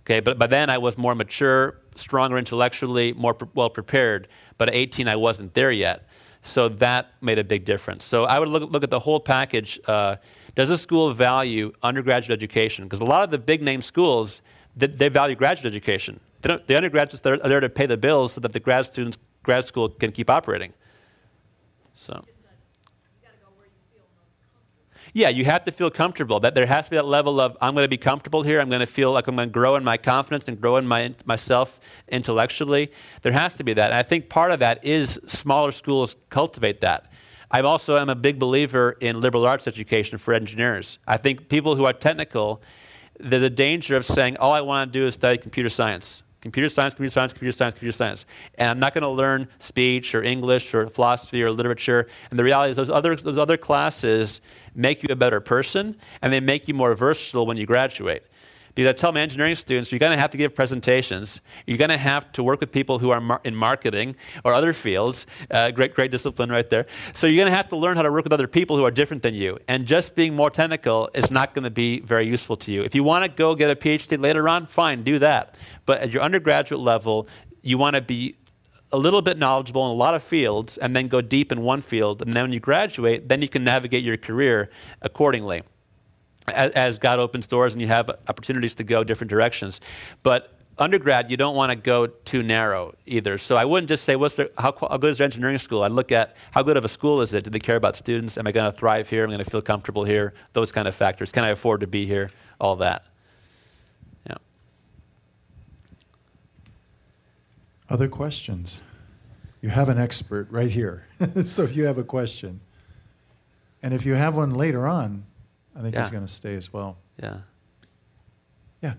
Okay, but by then I was more mature, stronger intellectually, more pre- well prepared. But at 18, I wasn't there yet. So that made a big difference. So I would look, look at the whole package. Uh, does a school value undergraduate education? Because a lot of the big name schools, they, they value graduate education. the undergraduates are there to pay the bills so that the grad students, grad school can keep operating. So. Yeah, you have to feel comfortable. That there has to be that level of I'm going to be comfortable here. I'm going to feel like I'm going to grow in my confidence and grow in my myself intellectually. There has to be that. And I think part of that is smaller schools cultivate that. I also am a big believer in liberal arts education for engineers. I think people who are technical, there's a danger of saying all I want to do is study computer science. Computer science, computer science, computer science, computer science. And I'm not going to learn speech or English or philosophy or literature. And the reality is those other, those other classes make you a better person and they make you more versatile when you graduate. Because I tell my engineering students, you're going to have to give presentations. You're going to have to work with people who are mar- in marketing or other fields. Uh, great, great discipline right there. So you're going to have to learn how to work with other people who are different than you. And just being more technical is not going to be very useful to you. If you want to go get a PhD later on, fine, do that. But at your undergraduate level, you want to be a little bit knowledgeable in a lot of fields and then go deep in one field. And then when you graduate, then you can navigate your career accordingly as, as God opens doors and you have opportunities to go different directions. But undergrad, you don't want to go too narrow either. So I wouldn't just say, what's their, how, how, good is their engineering school? I'd look at how good of a school is it? Do they care about students? Am I going to thrive here? Am I going to feel comfortable here? Those kind of factors. Can I afford to be here? All that. Other questions? You have an expert right here. *laughs* so if you have a question, and if you have one later on, I think yeah. he's going to stay as well. Yeah. Yeah.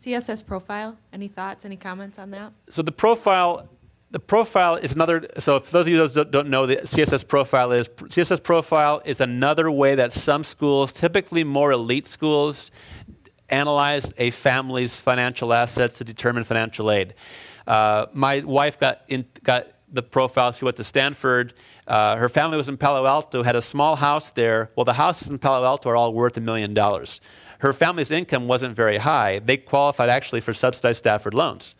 CSS profile. Any thoughts? Any comments on that? So the profile the profile is another, so for those of you that don't know, the CSS profile is, CSS profile is another way that some schools, typically more elite schools, analyzed a family's financial assets to determine financial aid. Uh, my wife got, in, got the profile. She went to Stanford. Uh, her family was in Palo Alto, had a small house there. Well, the houses in Palo Alto are all worth a million dollars. Her family's income wasn't very high. They qualified actually for subsidized Stafford loans.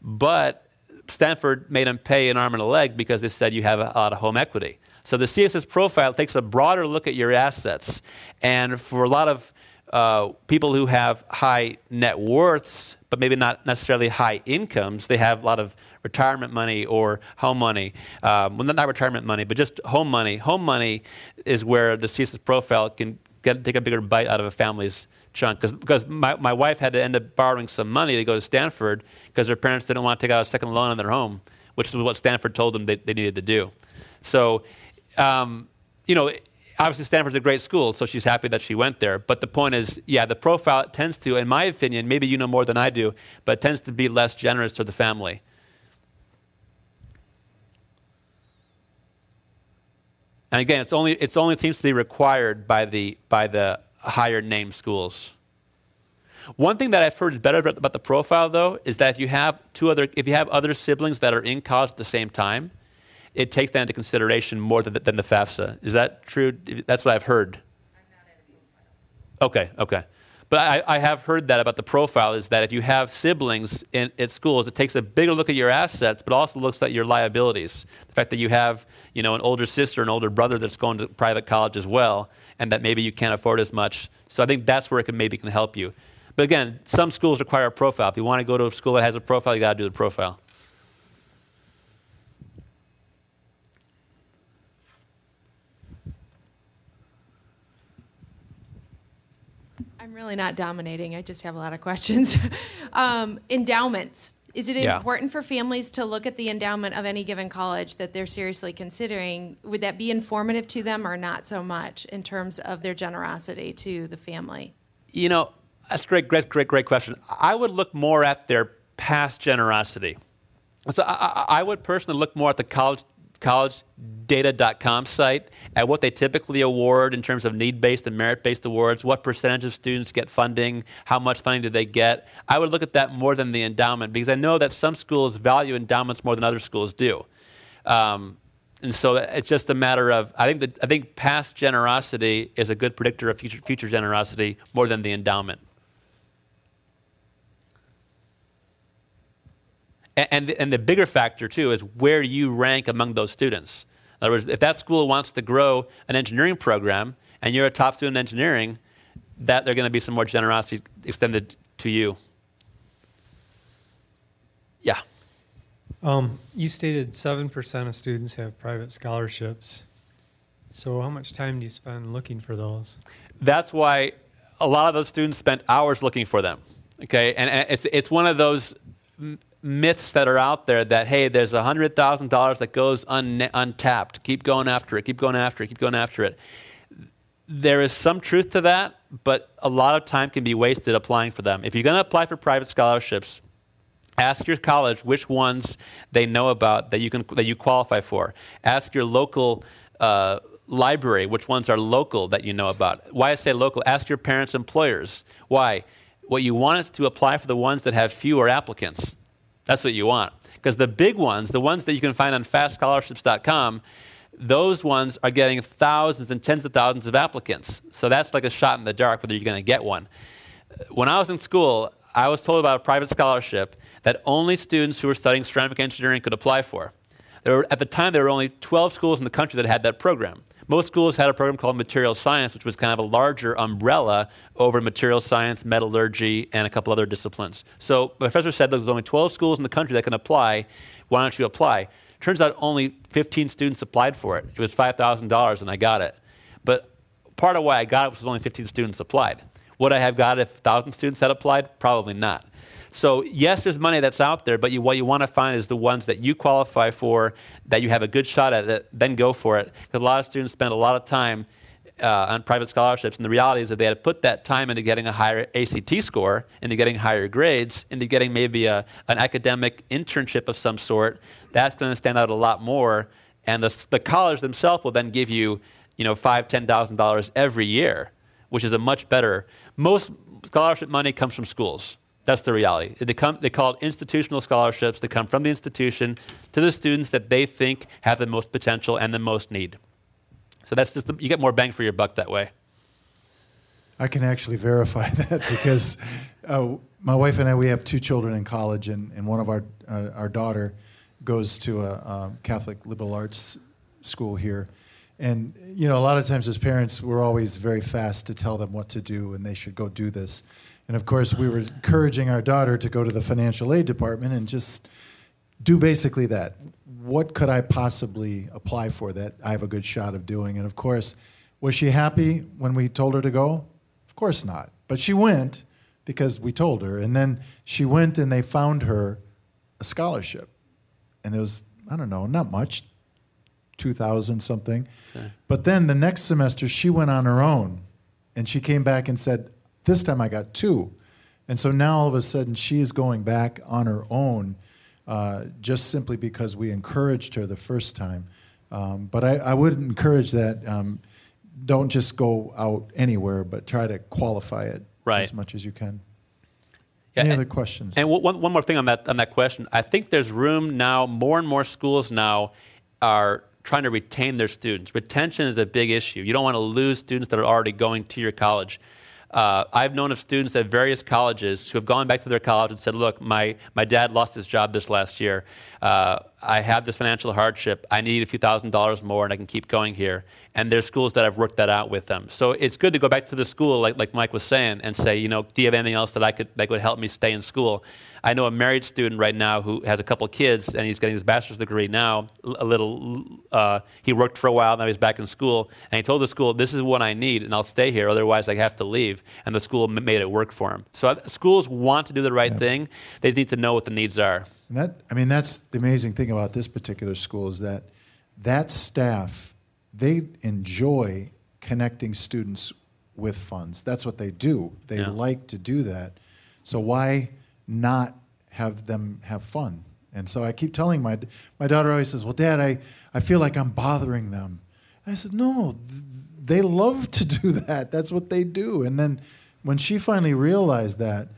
But Stanford made them pay an arm and a leg because they said you have a lot of home equity. So the CSS profile takes a broader look at your assets. And for a lot of uh, people who have high net worths, but maybe not necessarily high incomes, they have a lot of retirement money or home money. Um, well, not retirement money, but just home money. Home money is where the CSS profile can get, take a bigger bite out of a family's chunk. Cause, because my, my wife had to end up borrowing some money to go to Stanford because her parents didn't want to take out a second loan on their home, which is what Stanford told them they, they needed to do. So, um, you know, obviously Stanford's a great school, so she's happy that she went there. But the point is, yeah, the profile tends to, in my opinion, maybe you know more than I do, but tends to be less generous to the family. And again, it's only, it's only seems to be required by the, by the higher name schools. One thing that I've heard is better about the profile, though, is that if you have two other, if you have other siblings that are in college at the same time, it takes that into consideration more than than the FAFSA. Is that true? That's what I've heard. Okay, okay. But I, I have heard that about the profile is that if you have siblings in, at schools, it takes a bigger look at your assets, but also looks at your liabilities. The fact that you have, you know, an older sister, an older brother that's going to private college as well, and that maybe you can't afford as much. So I think that's where it can maybe can help you. But again, some schools require a profile. If you want to go to a school that has a profile, you got to do the profile. I'm really not dominating. I just have a lot of questions. *laughs* um, endowments. Is it Yeah. important for families to look at the endowment of any given college that they're seriously considering? Would that be informative to them or not so much in terms of their generosity to the family? You know, that's a great, great, great, great question. I would look more at their past generosity. So I, I, I would personally look more at the college, collegedata.com site at what they typically award in terms of need-based and merit-based awards, what percentage of students get funding, how much funding do they get. I would look at that more than the endowment because I know that some schools value endowments more than other schools do. Um, and so it's just a matter of I think I think past generosity is a good predictor of future future generosity more than the endowment. And the, and the bigger factor too is where you rank among those students. In other words, if that school wants to grow an engineering program and you're a top student in engineering, that they're going to be some more generosity extended to you. Yeah. Um, you stated 7% of students have private scholarships. So, how much time do you spend looking for those? that's why a lot of those students spent hours looking for them. Okay, and, and it's it's one of those myths that are out there that hey, there's hundred thousand dollars that goes un- untapped. Keep going after it. Keep going after it. Keep going after it. There is some truth to that, but a lot of time can be wasted applying for them. If you're going to apply for private scholarships, Ask your college which ones they know about that you can that you qualify for. Ask your local uh, library which ones are local that you know about. Why I say local? Ask your parents' employers. Why? What you want is to apply for the ones that have fewer applicants. That's what you want. Because the big ones, the ones that you can find on fastscholarships.com, those ones are getting thousands and tens of thousands of applicants. So that's like a shot in the dark whether you're going to get one when I was in school, I was told about a private scholarship that only students who were studying ceramic engineering could apply for. Were, at the time, there were only 12 schools in the country that had that program. Most schools had a program called material science, which was kind of a larger umbrella over material science, metallurgy, and a couple other disciplines. So my professor said there's only 12 schools in the country that can apply. Why don't you apply? Turns out only 15 students applied for it. It was $5,000, and I got it. But part of why I got it was only 15 students applied. Would I have got it if 1,000 students had applied? Probably not. So yes, there's money that's out there, but you, what you want to find is the ones that you qualify for, that you have a good shot at it, then go for it. Because a lot of students spend a lot of time uh, on private scholarships, and the reality is that they had to put that time into getting a higher ACT score, into getting higher grades, into getting maybe a, an academic internship of some sort. That's going to stand out a lot more, and the, the college themselves will then give you, you know, five, ten thousand dollars every year, which is a much better. Most scholarship money comes from schools. That's the reality. They, come, they call it institutional scholarships. They come from the institution to the students that they think have the most potential and the most need. So that's just the, you get more bang for your buck that way. I can actually verify *laughs* that because uh, my wife and I we have two children in college, and, and one of our uh, our daughter goes to a, a Catholic liberal arts school here, and you know a lot of times as parents we're always very fast to tell them what to do and they should go do this, and of course we were encouraging our daughter to go to the financial aid department and just do basically that. What could I possibly apply for that I have a good shot of doing? And of course, was she happy when we told her to go? Of course not. But she went because we told her. And then she went and they found her a scholarship. And it was, I don't know, not much, 2000 something. But then the next semester she went on her own and she came back and said, This time I got two. And so now all of a sudden she's going back on her own uh, just simply because we encouraged her the first time. Um, but I, I would encourage that um, don't just go out anywhere, but try to qualify it Right. as much as you can. Yeah, Any and- other questions? And one, one more thing on that, on that question. I think there's room now, more and more schools now are trying to retain their students. Retention is a big issue. You don't want to lose students that are already going to your college. Uh, I've known of students at various colleges who have gone back to their college and said, Look, my, my dad lost his job this last year. Uh, I have this financial hardship. I need a few thousand dollars more and I can keep going here. And there's schools that I've worked that out with them. So it's good to go back to the school, like, like Mike was saying, and say, you know, do you have anything else that I could that would help me stay in school? I know a married student right now who has a couple kids and he's getting his bachelor's degree now. A little, uh, he worked for a while, now he's back in school, and he told the school, "This is what I need, and I'll stay here. Otherwise, I have to leave." And the school made it work for him. So uh, schools want to do the right yeah. thing. They need to know what the needs are. And that, I mean, that's the amazing thing about this particular school is that that staff, they enjoy connecting students with funds. That's what they do. They yeah. like to do that. So why? not have them have fun. And so I keep telling my my daughter always says, "Well, Dad, I, I feel like I'm bothering them." I said, "No, they love to do *laughs* that. That's what they do." And then when she finally realized that,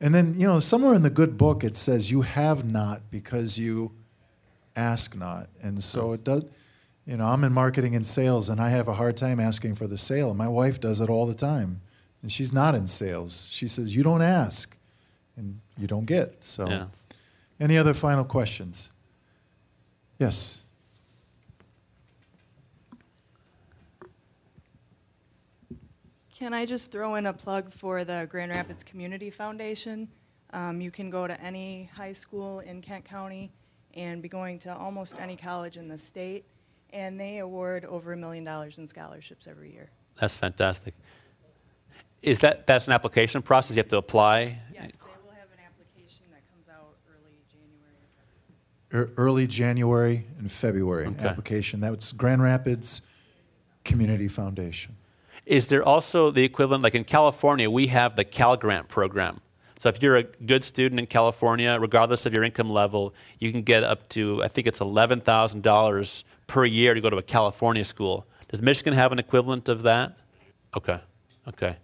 and then you know somewhere in the good book it says you have not because you ask not, and so it does. You know, I'm in marketing and sales, and I have a hard time asking for the sale. My wife does it all the time, and she's not in sales. She says, "You don't ask." and you don't get. So, yeah. any other final questions? Yes. Can I just throw in a plug for the Grand Rapids Community Foundation? Um, you can go to any high school in Kent County and be going to almost any college in the state, and they award over a million dollars in scholarships every year. That's fantastic. Is that that's an application process? You have to apply. Yes, they will have an application that comes out early January. early January and February okay. application. That's Grand Rapids Community Foundation. Is there also the equivalent, like in California, we have the Cal Grant program. So if you're a good student in California, regardless of your income level, you can get up to, I think it's $11,000 per year to go to a California school. Does Michigan have an equivalent of that? Okay, okay.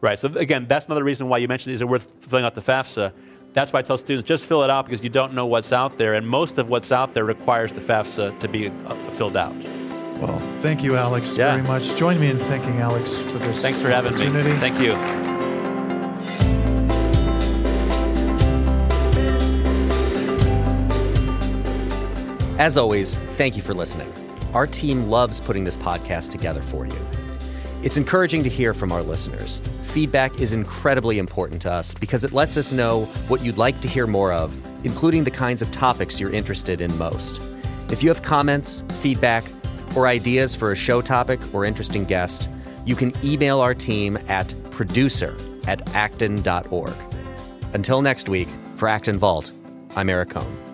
Right, so again, that's another reason why you mentioned is it worth filling out the FAFSA that's why I tell students just fill it out because you don't know what's out there, and most of what's out there requires the FAFSA to be uh, filled out. Well, thank you, Alex, yeah. very much. Join me in thanking Alex for this. Thanks for having me. Thank you. As always, thank you for listening. Our team loves putting this podcast together for you. It's encouraging to hear from our listeners. Feedback is incredibly important to us because it lets us know what you'd like to hear more of, including the kinds of topics you're interested in most. If you have comments, feedback, or ideas for a show topic or interesting guest, you can email our team at producer at acton.org. Until next week, for Acton Vault, I'm Eric Kohn.